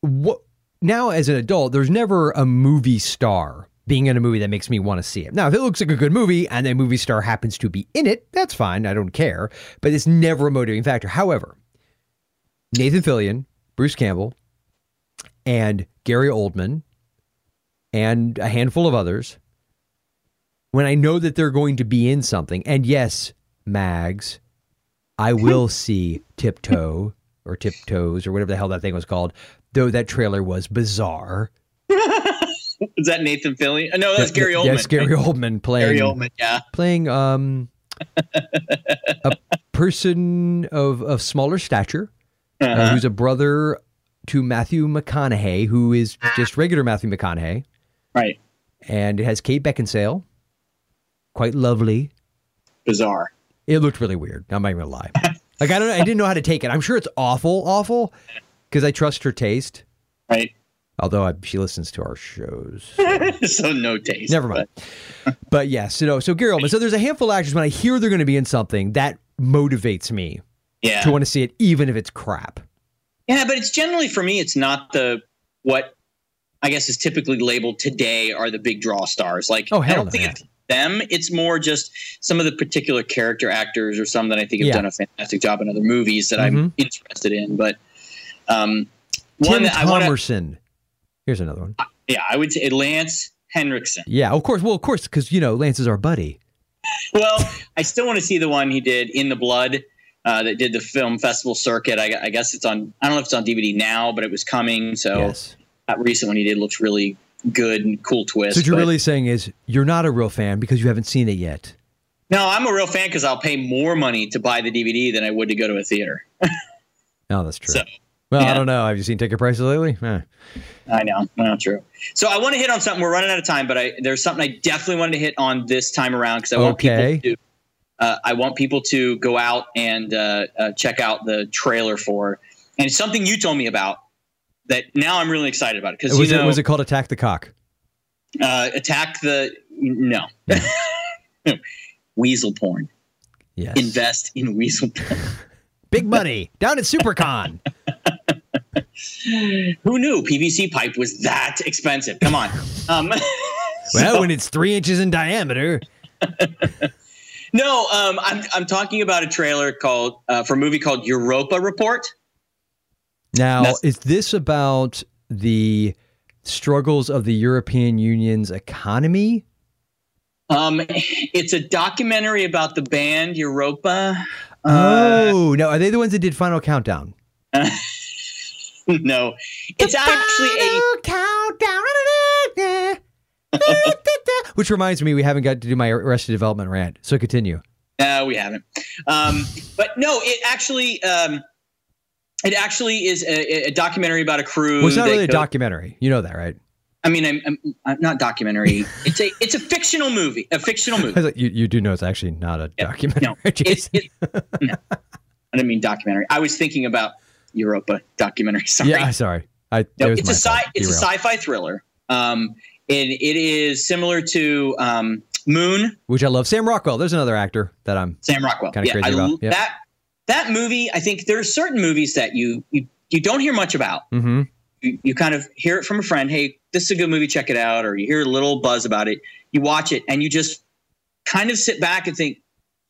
what now as an adult, there's never a movie star being in a movie that makes me want to see it. Now, if it looks like a good movie and the movie star happens to be in it, that's fine. I don't care. But it's never a motivating factor. However, Nathan Fillion, Bruce Campbell, and Gary Oldman, and a handful of others, when I know that they're going to be in something, and yes, Mags, I will see Tiptoe or Tiptoes or whatever the hell that thing was called, though that trailer was bizarre. is that Nathan Fillion? No, that's Gary Oldman. Yes, Gary? Oldman playing Gary Oldman. Yeah. playing um a person of of smaller stature Uh-huh. who's a brother to Matthew McConaughey, who is just regular Matthew McConaughey, Right. and it has Kate Beckinsale, quite lovely. Bizarre. It looked really weird. I'm not even gonna lie. Like I don't, I didn't know how to take it. I'm sure it's awful, awful, because I trust her taste. Right. Although I, she listens to our shows. so no taste. Never mind. But, yes, you know, so Gary Oldman. So there's a handful of actors when I hear they're going to be in something that motivates me Yeah. to want to see it, even if it's crap. Yeah, but it's generally for me, it's not the what I guess is typically labeled today are the big draw stars. Like Oh, I don't no, think yeah. it's them. It's more just some of the particular character actors or some that I think have Yeah. done a fantastic job in other movies that Mhm. I'm interested in. But um, one Tim that I want Thomerson. Here's another one. yeah, I would say Lance Henriksen. Yeah, of course. Well, of course, because you know Lance is our buddy. Well, I still want to see the one he did in the blood. Uh, that did the film festival circuit. I, I guess it's on. I don't know if it's on DVD now, but it was coming. So Yes. that recent one he did looks really good and cool twist. So what you're but- really saying is you're not a real fan because you haven't seen it yet. no, I'm a real fan because I'll pay more money to buy the DVD than I would to go to a theater. No, that's true. So well, I don't know. Have you seen ticket prices lately? Eh. I know, well, true. So I want to hit on something. We're running out of time, but I there's something I definitely wanted to hit on this time around because I want Okay. people to. Uh, I want people to go out and uh, uh, check out the trailer for, and it's something you told me about that now I'm really excited about it because Was you it was it called Attack the Cock? uh, attack the no weasel porn. Yes. Invest in weasel porn. Big money down at SuperCon. Who knew PVC pipe was that expensive? Come on. Um, well, so- when it's three inches in diameter. No, um, I'm I'm talking about a trailer called uh, for a movie called Europa Report. Now, That's- is this about the struggles of the European Union's economy? Um, it's a documentary about the band Europa. Uh, oh, no. Are they the ones that did Final Countdown? no, it's actually a Countdown. Which reminds me, we haven't got to do my Arrested Development rant. So continue. No, we haven't. Um, but no, it actually, um, it actually is a, a documentary about a crew. Well, it's not really a go- documentary. You know that, right? I mean, I'm, I'm, I'm not documentary. It's a it's a fictional movie. A fictional movie. like, you, you do know it's actually not a Yeah, documentary. no, Jason. it, no, I didn't mean documentary. I was thinking about Europa documentary. Sorry. yeah, sorry. I, No, it it's a sci fault. it's a sci-fi thriller. Um, and it is similar to um, Moon, Which I love. Sam Rockwell. There's another actor that I'm. Sam Rockwell. Kinda yeah, crazy I, about, yeah. that that movie. I think there are certain movies that you you, you don't hear much about. hmm You, you kind of hear it from a friend. Hey, this is a good movie. Check it out. Or you hear a little buzz about it. You watch it, and you just kind of sit back and think,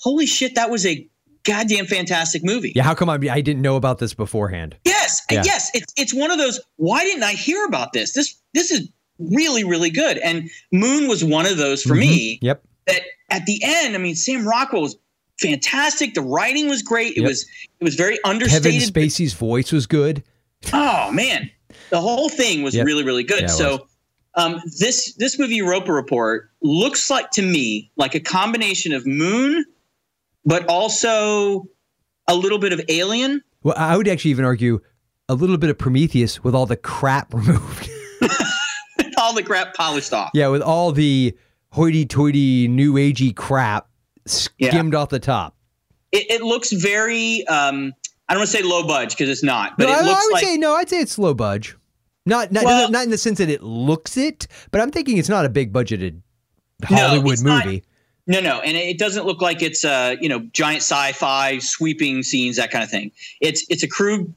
"Holy shit, that was a goddamn fantastic movie." Yeah, how come I, I didn't know about this beforehand? Yes, Yeah. yes. It's it's one of those. Why didn't I hear about this? This this is really really good. And Moon was one of those for me. Mhm. Yep. That at the end, I mean, Sam Rockwell was fantastic. The writing was great. It Yep. was it was very understated. Kevin. Spacey's voice was good. oh man, the whole thing was Yep. really really good. Yeah, so. Um, this this movie Europa Report looks like to me like a combination of Moon, but also a little bit of Alien. Well, I would actually even argue a little bit of Prometheus with all the crap removed. All the crap polished off. yeah, with all the hoity-toity, new agey crap skimmed off the top. It, it looks very. Um, I don't want to say low budge because it's not, but no, it I, I would like say no. I'd say it's low budge. Not not, Well- not in the sense that it looks it, but I'm thinking it's not a big budgeted No, Hollywood not. movie. No, no, and it doesn't look like it's uh, you know, giant sci-fi sweeping scenes, that kind of thing. It's it's a crew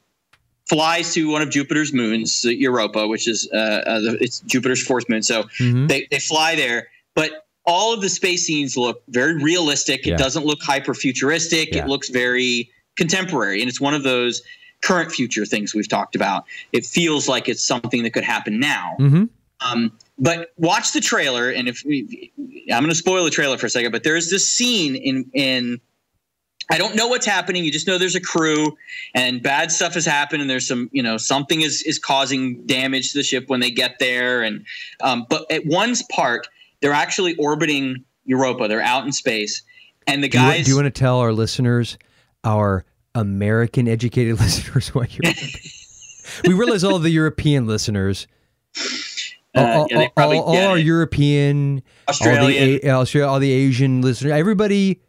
flies to one of Jupiter's moons, uh, Europa, which is uh, uh the, it's Jupiter's fourth moon. So Mhm. they they fly there, but all of the space scenes look very realistic. It doesn't look hyper futuristic. Yeah. It looks very contemporary, and it's one of those current future things we've talked about. It feels like it's something that could happen now. Mhm. Um, but watch the trailer, and if we, I'm going to spoil the trailer for a second, but there's this scene in in I don't know what's happening. You just know there's a crew, and bad stuff has happened, and there's some you know something is is causing damage to the ship when they get there, and um, but at one's part they're actually orbiting Europa. They're out in space, and the Do you, guys. do you want to tell our listeners, our American educated listeners, what you're we realize all the European listeners, all, uh, yeah, all- all- all our. European, Australian. all the, all the Asian listeners, everybody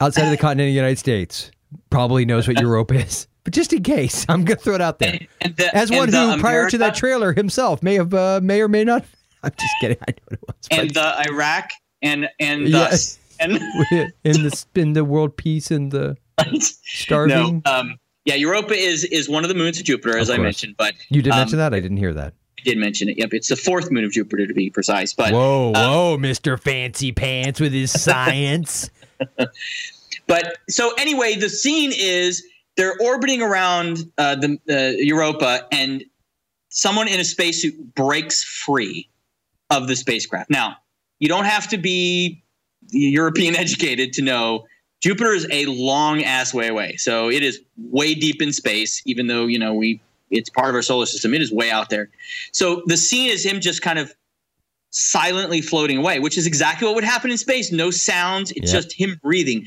outside of the continental United States probably knows what Europe is. But just in case, I'm going to throw it out there. the- As one who, the prior to that trailer himself, may have, uh, may or may not. I'm just kidding. I know what it was. and the Iraq and and Yeah. thus and in the in the world peace and the starving. no, um, yeah, Europa is is one of the moons of Jupiter, as Of I mentioned. But you did um, mention that. I didn't hear that. I did mention it. Yep, it's the fourth moon of Jupiter to be precise. But whoa, uh, whoa, Mister Fancy Pants with his science. but so anyway, the scene is they're orbiting around uh, the uh, Europa, and someone in a spacesuit breaks free of the spacecraft. Now, you don't have to be European educated to know Jupiter is a long ass way away. So it is way deep in space, even though, you know, we it's part of our solar system. It is way out there. So the scene is him just kind of silently floating away, which is exactly what would happen in space. No sounds, it's Yep. just him breathing.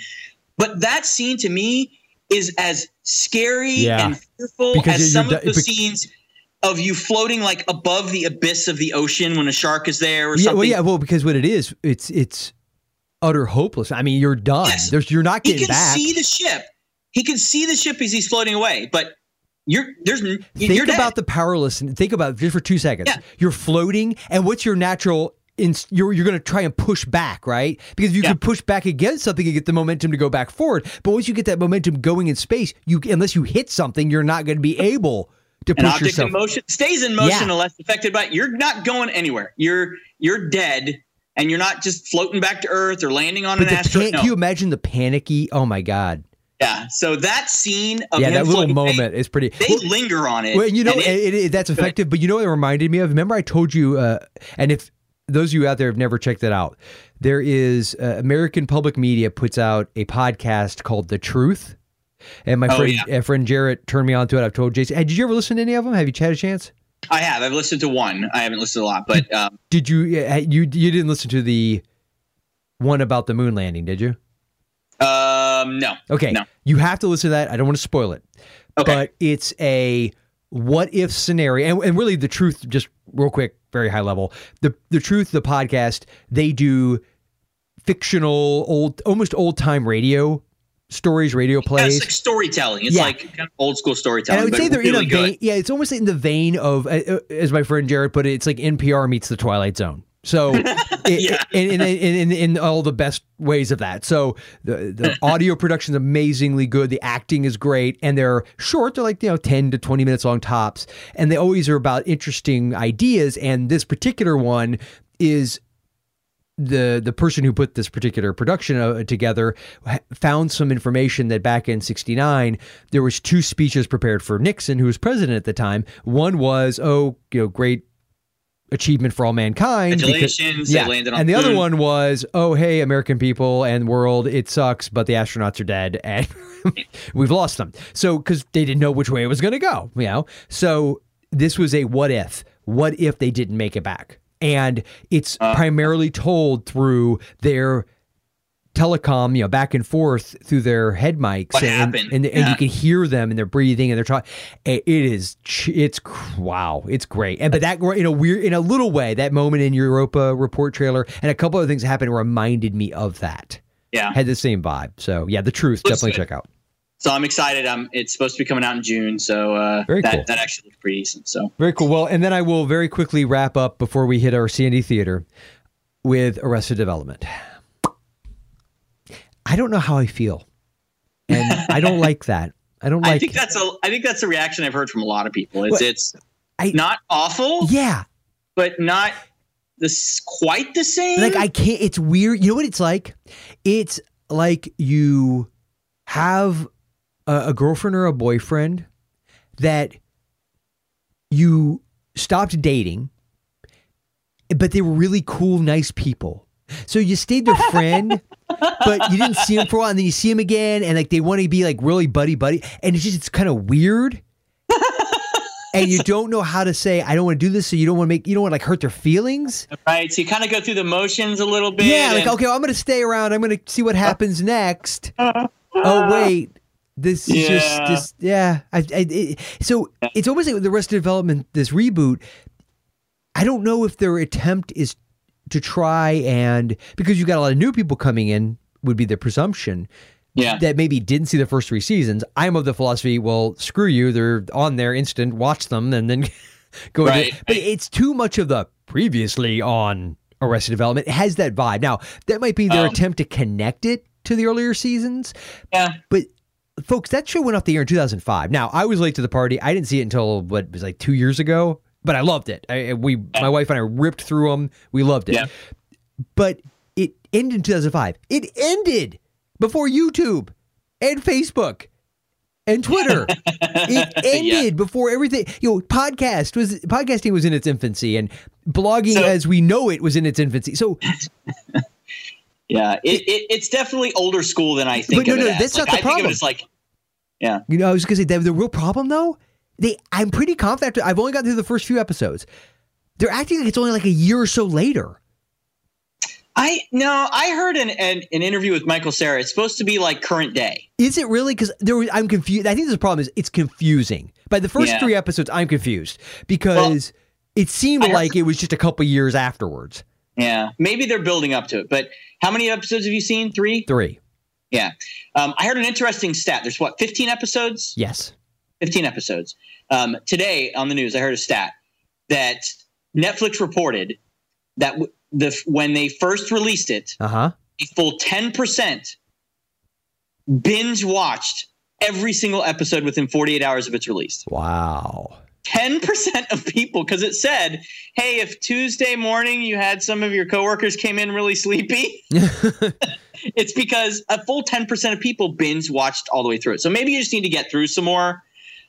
But that scene to me is as scary Yeah. and fearful Because as some of the scenes of you floating like above the abyss of the ocean when a shark is there or yeah, something. well, yeah, well, because what it is, it's it's utter hopeless. I mean, you're done. Yes. There's you're not getting back. he can back. see the ship. He can see the ship as he's floating away, but you're there's think you're about the powerless. Think about it just for two seconds. Yeah. You're floating, and what's your natural? Inst- you're you're going to try and push back, right? Because if you Yeah. can push back against something and get the momentum to go back forward. But once you get that momentum going in space, you unless you hit something, you're not going to be able to an push object yourself. in motion stays in motion Yeah. unless affected by it. You're not going anywhere. You're you're dead, and you're not just floating back to Earth or landing on but an the asteroid. pan- No. can you imagine the panicky? Oh my god! Yeah. So that scene of yeah, that little moment is pretty. They, Well, linger on it. Well, you know, it, it- it, that's effective. But you know what it reminded me of? Remember, I told you, uh, and if those of you out there have never checked it out, there is uh, American Public Media puts out a podcast called The Truth. And my Oh, friend, yeah. uh, friend Jarrett turned me on to it. I've told Jason. Hey, did you ever listen to any of them? Have you had a chance? I have. I've listened to one. I haven't listened to a lot, but um, Did you? uh, You you didn't listen to the one about the moon landing, did you? Um, no. Okay, No. you have to listen to that. I don't want to spoil it, Okay. but it's a what if scenario, and, and really the truth. Just real quick, very high level. The the truth. The podcast they do fictional, old, almost old time radio stories, radio Yeah, plays. it's like storytelling. It's Yeah. like kind of old school storytelling. and I would say they're really in a good. vein. Yeah, it's almost in the vein of, uh, uh, as my friend Jared put it, it's like NPR meets the Twilight Zone. So, it, Yeah. in, in, in, in, all the best ways of that. So, the, the audio production is amazingly good. The acting is great, and they're short. They're like you know ten to twenty minutes long tops, and they always are about interesting ideas. And this particular one is the the person who put this particular production uh, together found some information that back in 69 there was two speeches prepared for Nixon who was president at the time one was oh you know great achievement for all mankind because- Congratulations, landed on and the the other one was oh hey American people and world it sucks but the astronauts are dead and we've lost them. So cuz they didn't know which way it was going to go you know? So this was a what if. What if they didn't make it back? And it's Uh. primarily told through their telecom, you know, back and forth through their head mics, What and, happened? and, and Yeah. you can hear them and they're breathing and they're talking. It is, it's wow, it's great. And but that in a weird, in a little way, that moment in Europa report trailer and a couple of things happened reminded me of that. Yeah. Had the same vibe. So yeah, the truth Looks definitely good. check out. So I'm excited. Um, it's supposed to be coming out in June, so uh, Very that cool. that actually looks pretty decent. So Very cool. Well, and then I will very quickly wrap up before we hit our C&D theater with Arrested Development. I don't know how I feel. And I don't like that. I don't like I think that's a I think that's a reaction I've heard from a lot of people. It's Well, it's I- not awful, Yeah. but not this quite the same. Like I can't it's weird. You know what it's like? It's like you have a, a girlfriend or a boyfriend that you stopped dating, but they were really cool, nice people. So you stayed their friend, but you didn't see them for a while, and then you see them again, and like they want to be like really buddy buddy, and it's just it's kind of weird. and you don't know how to say I don't want to do this, so you don't want to make you don't want to like hurt their feelings. right? So you kind of go through the motions a little bit. Yeah, like and- okay, well, I'm gonna stay around. I'm gonna see what happens next. oh wait, this is just Yeah. just yeah. I, I it, so it's almost like the Arrested Development. This reboot, I don't know if their attempt is to try and because you got a lot of new people coming in would be the presumption yeah. that maybe didn't see the first three seasons. I'm of the philosophy, well, screw you. They're on there instant. Watch them and then go. Right, but it's too much of the previously on Arrested Development. It has that vibe. Now that might be their Um, attempt to connect it to the earlier seasons, yeah. but. Folks, that show went off the air in 2005. Now, I was late to the party. I didn't see it until what was like two years ago, but I loved it. I, we, my wife and I ripped through them. We loved it Yeah. but it ended in 2005. It ended before YouTube and Facebook and Twitter. it ended before everything. You know, podcast was podcasting was in its infancy, and blogging So- as we know it was in its infancy. So, Yeah, it, it it's definitely older school than I think. But no, no, that's Like, not the I think problem. it as like, yeah, you know, I was going to say that the real problem though. They, I'm pretty confident. I've only gotten through the first few episodes. They're acting like it's only like a year or so later. I no, I heard an, an an interview with Michael Cera. It's supposed to be like current day. Is it really? Because there, was, I'm confused. I think the problem is it's confusing. By the first Yeah. three episodes, I'm confused because it seemed heard- like it was just a couple years afterwards. Yeah, maybe they're building up to it. But how many episodes have you seen? Three. Three, Yeah, um, I heard an interesting stat. There's what 15 episodes. yes. 15 episodes. Um, today on the news, I heard a stat that Netflix reported that w- the when they first released it, Uh huh. a full 10% binge watched every single episode within 48 hours of its release. Wow. 10% of people, because it said, hey, if Tuesday morning you had some of your coworkers came in really sleepy, it's because a full 10% of people binge watched all the way through it. So maybe you just need to get through some more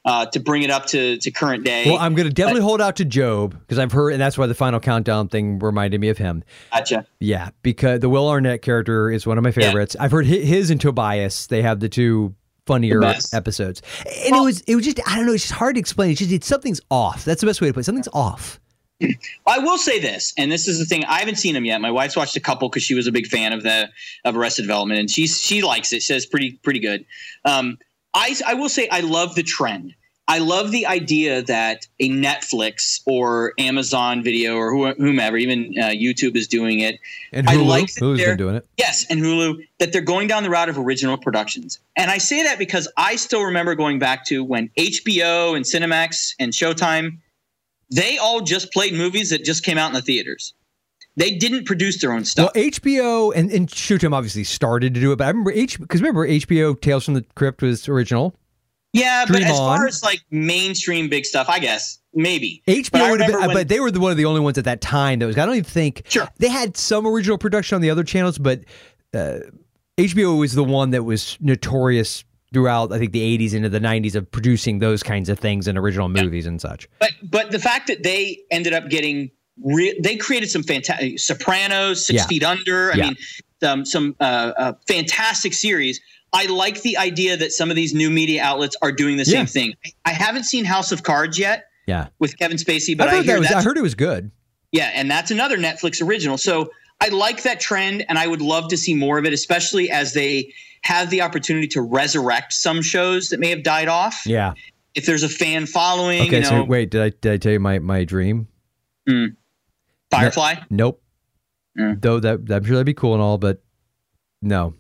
uh, to bring it up to, to current day. well, I'm going to definitely hold out to Gob because I've heard, and that's why the final countdown thing reminded me of him. gotcha. Yeah, because the Will Arnett character is one of my favorites. I've heard his and Tobias. They have the two funnier episodes, and it was it was just I don't know. It's just hard to explain. It's just it's something's off. That's the best way to put it. Something's off. I will say this, and this is the thing. I haven't seen them yet. My wife's watched a couple because she was a big fan of the of Arrested Development, and she she likes it. She says pretty pretty good. Um, I I will say I love the trend. I love the idea that a Netflix or Amazon Video or who- whomever, even uh, YouTube is doing it. And I Hulu, like that Hulu's been doing it. Yes, and Hulu that they're going down the route of original productions. And I say that because I still remember going back to when HBO and Cinemax and Showtime, they all just played movies that just came out in the theaters. They didn't produce their own stuff. Well, HBO and, and Showtime obviously started to do it, but I remember H because remember HBO Tales from the Crypt was original. yeah, but Dream as far as like mainstream big stuff, I guess maybe. HBO But would have been, when- but they were the, one of the only ones at that time that was. I don't even think Sure. they had some original production on the other channels, but uh, HBO was the one that was notorious throughout. I think the '80s into the '90s of producing those kinds of things and original movies and such. But but the fact that they ended up getting re- they created some fantastic Sopranos, Six Yeah. Feet Under. I Yeah. mean, um, some uh, uh, fantastic series. I like the idea that some of these new media outlets are doing the same Yeah. thing. I haven't seen House of Cards yet Yeah, with Kevin Spacey, but I I, heard hear that was. I heard it was good. yeah, and that's another Netflix original. So I like that trend, and I would love to see more of it, especially as they have the opportunity to resurrect some shows that may have died off. Yeah. If there's a fan following, Okay. you know, so wait, did I did I tell you my my dream? Firefly. Nope. Mm. Though that I'm sure that'd be cool and all, but no.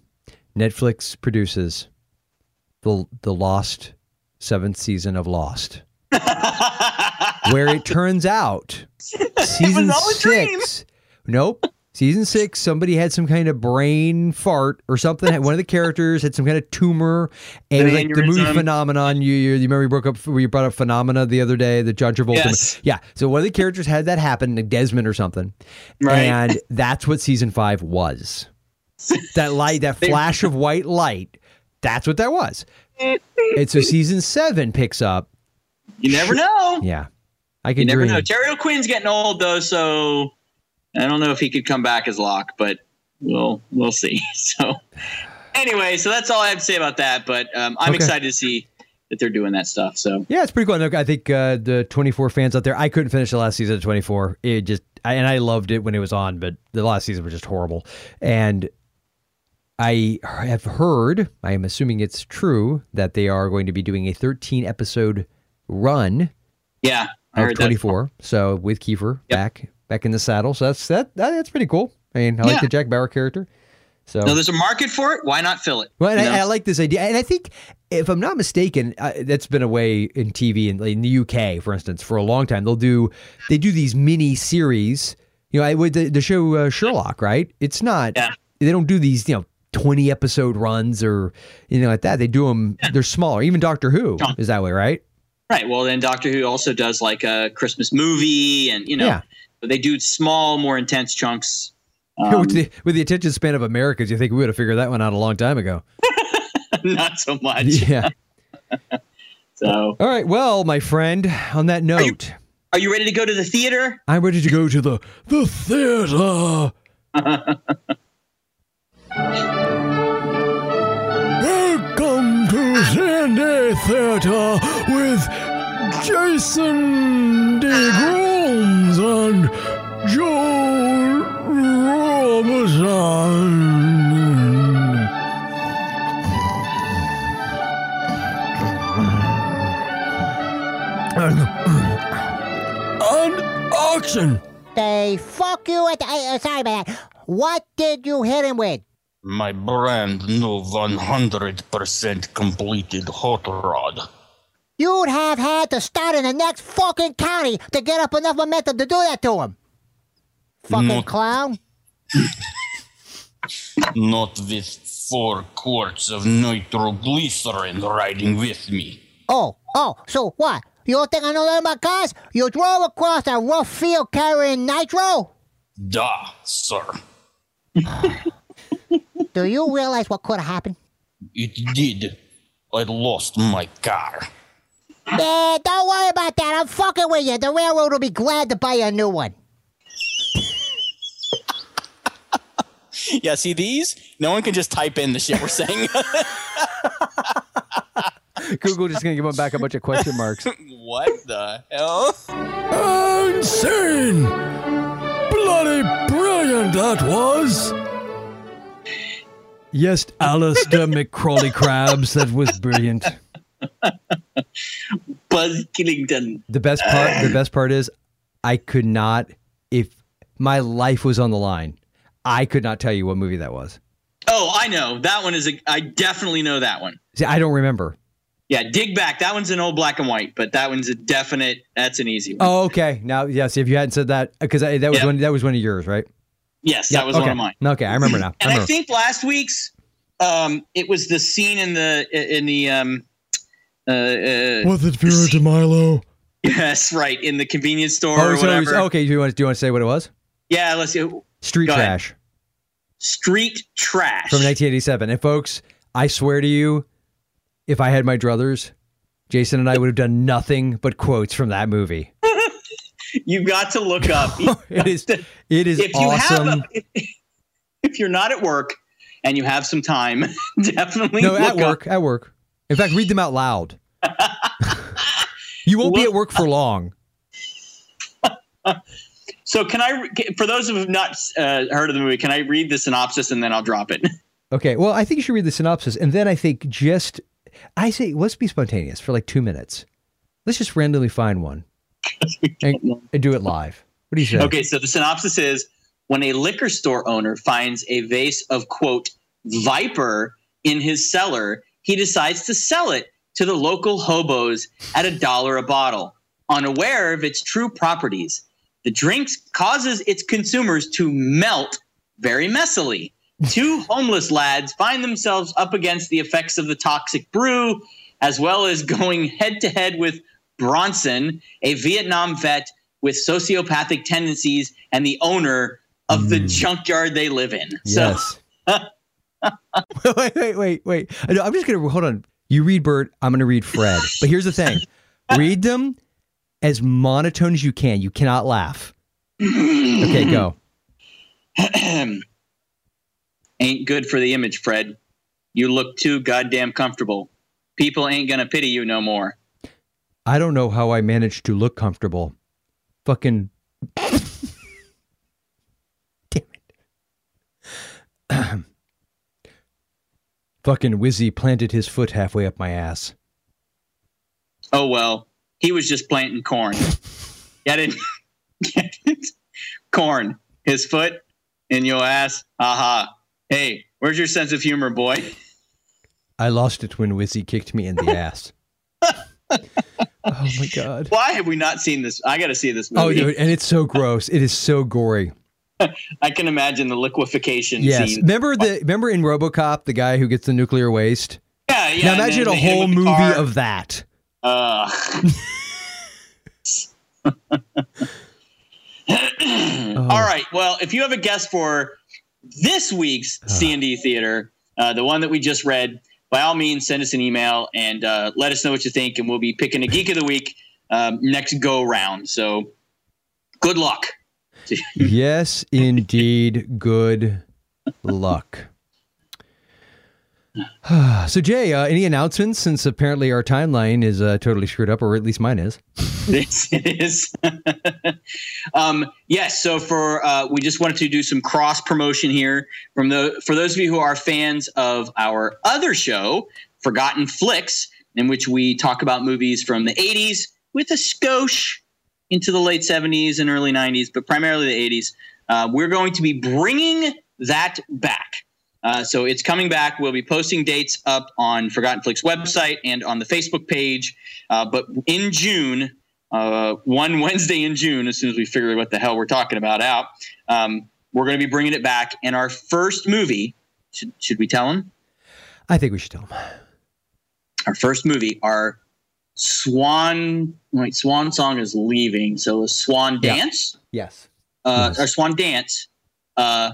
Netflix produces the the Lost seventh season of Lost, where it turns out season dream. six. Nope. Season six, somebody had some kind of brain fart or something. One of the characters had some kind of tumor, and was like the movie phenomenon. You, you, you remember we broke up, where you brought up phenomena the other day, the John Travolta. Yes. Yeah. So one of the characters had that happen, like Desmond or something, Right. and that's what season five was. that light, that flash of white light. That's what that was. and so season seven picks up. you never know. Yeah, I You can never dream. know. Terry O'Quinn's getting old though, so I don't know if he could come back as Locke, but we'll we'll see. So anyway, so that's all I have to say about that. But um, I'm Okay. excited to see that they're doing that stuff. So Yeah, it's pretty cool. I think uh, the 24 fans out there, I couldn't finish the last season of 24. It just, I, and I loved it when it was on, but the last season was just horrible. And I have heard, I am assuming it's true, that they are going to be doing a 13 episode run yeah, I heard that. 24. So with Kiefer back back in the saddle. So that's that, that that's pretty cool. I mean, I like the Jack Bauer character. So No, there's a market for it. Why not fill it? well, I. I like this idea, and I think if I'm not mistaken, uh, that's been a way in TV in, in the UK, for instance, for a long time. They'll do they do these mini series. You know, I with the, the show uh, Sherlock, right? It's not Yeah. they don't do these you know 20 episode runs or you know like that. They do them. They're smaller. Even Doctor Who is that way, right? Right. Well, then Doctor Who also does like a Christmas movie, and you know, Yeah. But they do small, more intense chunks. Um, with, the, with the attention span of Americans, you think we would have figured that one out a long time ago. not so much. Yeah. So, All right. Well, my friend, on that note, are you ready to go to the theater? I'm ready to go to the the theater. Welcome to C&D Theater with Jason DeGrooms fuck you at the. Uh, sorry about that. What did you hit him with? My brand new 100% completed hot rod. You'd have had to start in the next fucking county to get up enough momentum to do that to him. Fucking No. clown. Not with four quarts of nitroglycerin riding with me. Oh, oh, so what? You don't think I know that about cars? You drove across a rough field carrying nitro? Da, sir. Do you realize what could have happened? It did. I lost my car. Yeah, don't worry about that. I'm fucking with you. The railroad will be glad to buy you a new one. Yeah, see these? No one can just type in the shit we're saying. Google just gonna give him back a bunch of question marks. what the hell? Insane! Bloody brilliant that was! yes, Alistair McCrawley Crabs. That was brilliant. Buzz Killington. The best part. The best part is, I could not. If my life was on the line, I could not tell you what movie that was. Oh, I know that one is a. I definitely know that one. See, I don't remember. Yeah, dig back. That one's an old black and white, but that one's a definite. That's an easy one. Oh, okay. Now, yes, if you hadn't said that, because that was Yeah. one. That was one of yours, right? yes, Yeah, that was okay. one of mine. Okay, I remember now. And I remember. think last week's, um, it was the scene in the in the um, uh, uh Was it Vera DeMilo? yes, right in the convenience store Oh, or so it was- okay. Do you want? Do you want to say what it was? Yeah, let's see. Street Go ahead. Trash Street trash. from 1987. And folks, I swear to you, if I had my druthers, Jason and I would have done nothing but quotes from that movie. You've got to look up. It is. It is if you awesome. have, a, if you're not at work and you have some time, definitely no, look at up work. At work. In fact, read them out loud. you won't be at work for long. So can I, for those who have not uh, heard of the movie, can I read the synopsis and then I'll drop it? Okay, well, I think you should read the synopsis, and then I think just I say let's be spontaneous for like two minutes. Let's just randomly find one and, and do it live. What do you say? Okay, so the synopsis is when a liquor store owner finds a vase of quote viper in his cellar, he decides to sell it to the local hobos at a dollar a bottle, unaware of its true properties. The drink causes its consumers to melt very messily. Two homeless lads find themselves up against the effects of the toxic brew, as well as going head to head with Bronson, a Vietnam vet with sociopathic tendencies and the owner of the mm. junkyard they live in. Yes. wait, wait, wait, wait. I know, I'm just gonna hold on. You read Bert. I'm gonna read Fred. But here's the thing: read them as monotone as you can. You cannot laugh. Okay, go. ain't good for the image, Fred. You look too goddamn comfortable. People ain't gonna pity you no more. I don't know how I managed to look comfortable. Fucking. Damn it. Fucking Wizzy planted his foot halfway up my ass. Oh well, he was just planting corn. Get it? Get it? Corn. His foot in your ass. Aha. Hey, where's your sense of humor, boy? I lost it when Wizzy kicked me in the ass. oh my god. Why have we not seen this? I got to see this Oh, movie. dude, and it's so gross. It is so gory. I can imagine the liquefaction Yes. scene. Remember the remember in RoboCop the guy who gets the nuclear waste? Yeah, yeah. now imagine a they hit him whole movie car. of that. Uh. All right. Well, if you have a guess for this week's C and D Theater, uh, the one that we just read, by all means, send us an email and uh, let us know what you think, and we'll be picking a geek of the week um, next go round. So, good luck. yes, indeed. Good luck. so, Jay, uh, any announcements? Since apparently our timeline is uh, totally screwed up, or at least mine is. This is. um, yes. So for uh, we just wanted to do some cross promotion here from the for those of you who are fans of our other show, Forgotten Flicks, in which we talk about movies from the '80s with a skosh into the late '70s and early '90s, but primarily the '80s. Uh, we're going to be bringing that back. Uh, so it's coming back. We'll be posting dates up on Forgotten Flicks website and on the Facebook page. Uh, but in June, uh, one Wednesday in June, as soon as we figure what the hell we're talking about out, um, we're going to be bringing it back. And our first movie, should, should we tell them? I think we should tell them. Our first movie, our Swan, wait, Swan Song is leaving. So a Swan Yeah. Dance, Yes. uh, Yes. our Swan Dance, uh,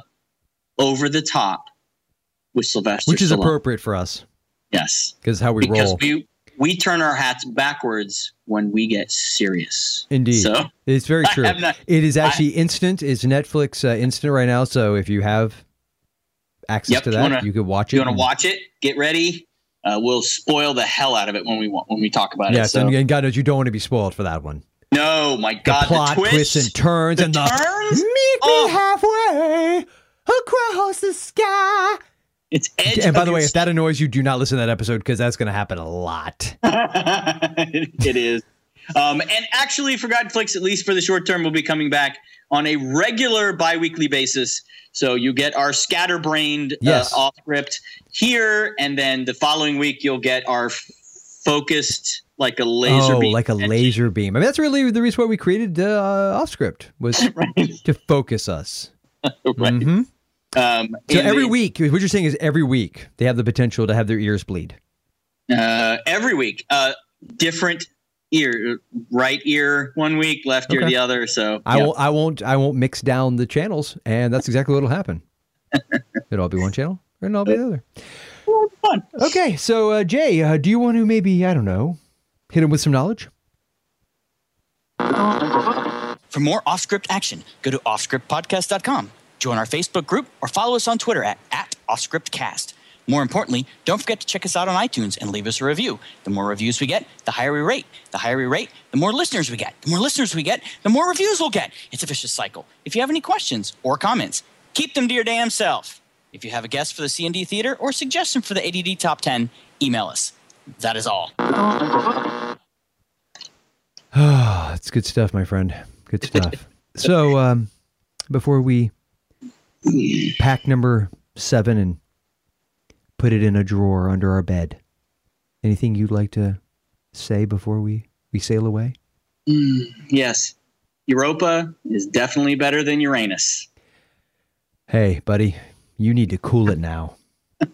Over the Top with Sylvester Which is Stallone. appropriate for us Yes. because how we because roll. we we turn our hats backwards when we get serious. Indeed. So It's very true. not- it is actually instant. It's Netflix uh, instant right now. So if you have access Yep, to you that, wanna- you could watch it. you want to watch it? Get ready. Uh, we'll spoil the hell out of it when we want when we talk about Yes, it. So and, God knows you don't want to be spoiled for that one. no, my The God, plot the twist, twists and turns the and the turns. meet Oh. me halfway across the sky. It's edge. And by the way, if that annoys you, do not listen to that episode because that's going to happen a lot. it is. Um, and actually, Forgotten Flicks, at least for the short term, we'll be coming back on a regular bi-weekly basis. So you get our scatterbrained Yes. uh, off script here, and then the following week you'll get our f- focused like a laser oh, beam. like a laser beam. I mean, that's really the reason why we created uh, off script was to focus us. right. Mhm. Um, So every the- week, what you're saying is every week they have the potential to have their ears bleed. uh, every week, uh, different ear, right ear one week, left ear the other. So I won't. I won't. I won't mix down the channels, and that's exactly what'll happen. It'll all be one channel, and it'll be the other. fun. Okay, so uh, Jay, uh, do you want to maybe I don't know, hit him with some knowledge? For more off script action, go to offscriptpodcast.com, join our Facebook group, or follow us on Twitter at, at offscriptcast. More importantly, don't forget to check us out on iTunes and leave us a review. The more reviews we get, the higher we rate. The higher we rate, the more listeners we get. The more listeners we get, the more reviews we'll get. It's a vicious cycle. If you have any questions or comments, keep them to your damn self. If you have a guest for the C&D Theater or suggestion for the ADD Top 10, email us. That is all. It's good stuff, my friend. Good stuff. so, um, before we pack number seven and put it in a drawer under our bed, anything you'd like to say before we, we sail away? Mm, yes. Europa is definitely better than Uranus. Hey, buddy, you need to cool it now.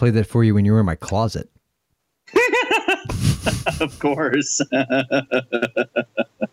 played that for you when you were in my closet. of course.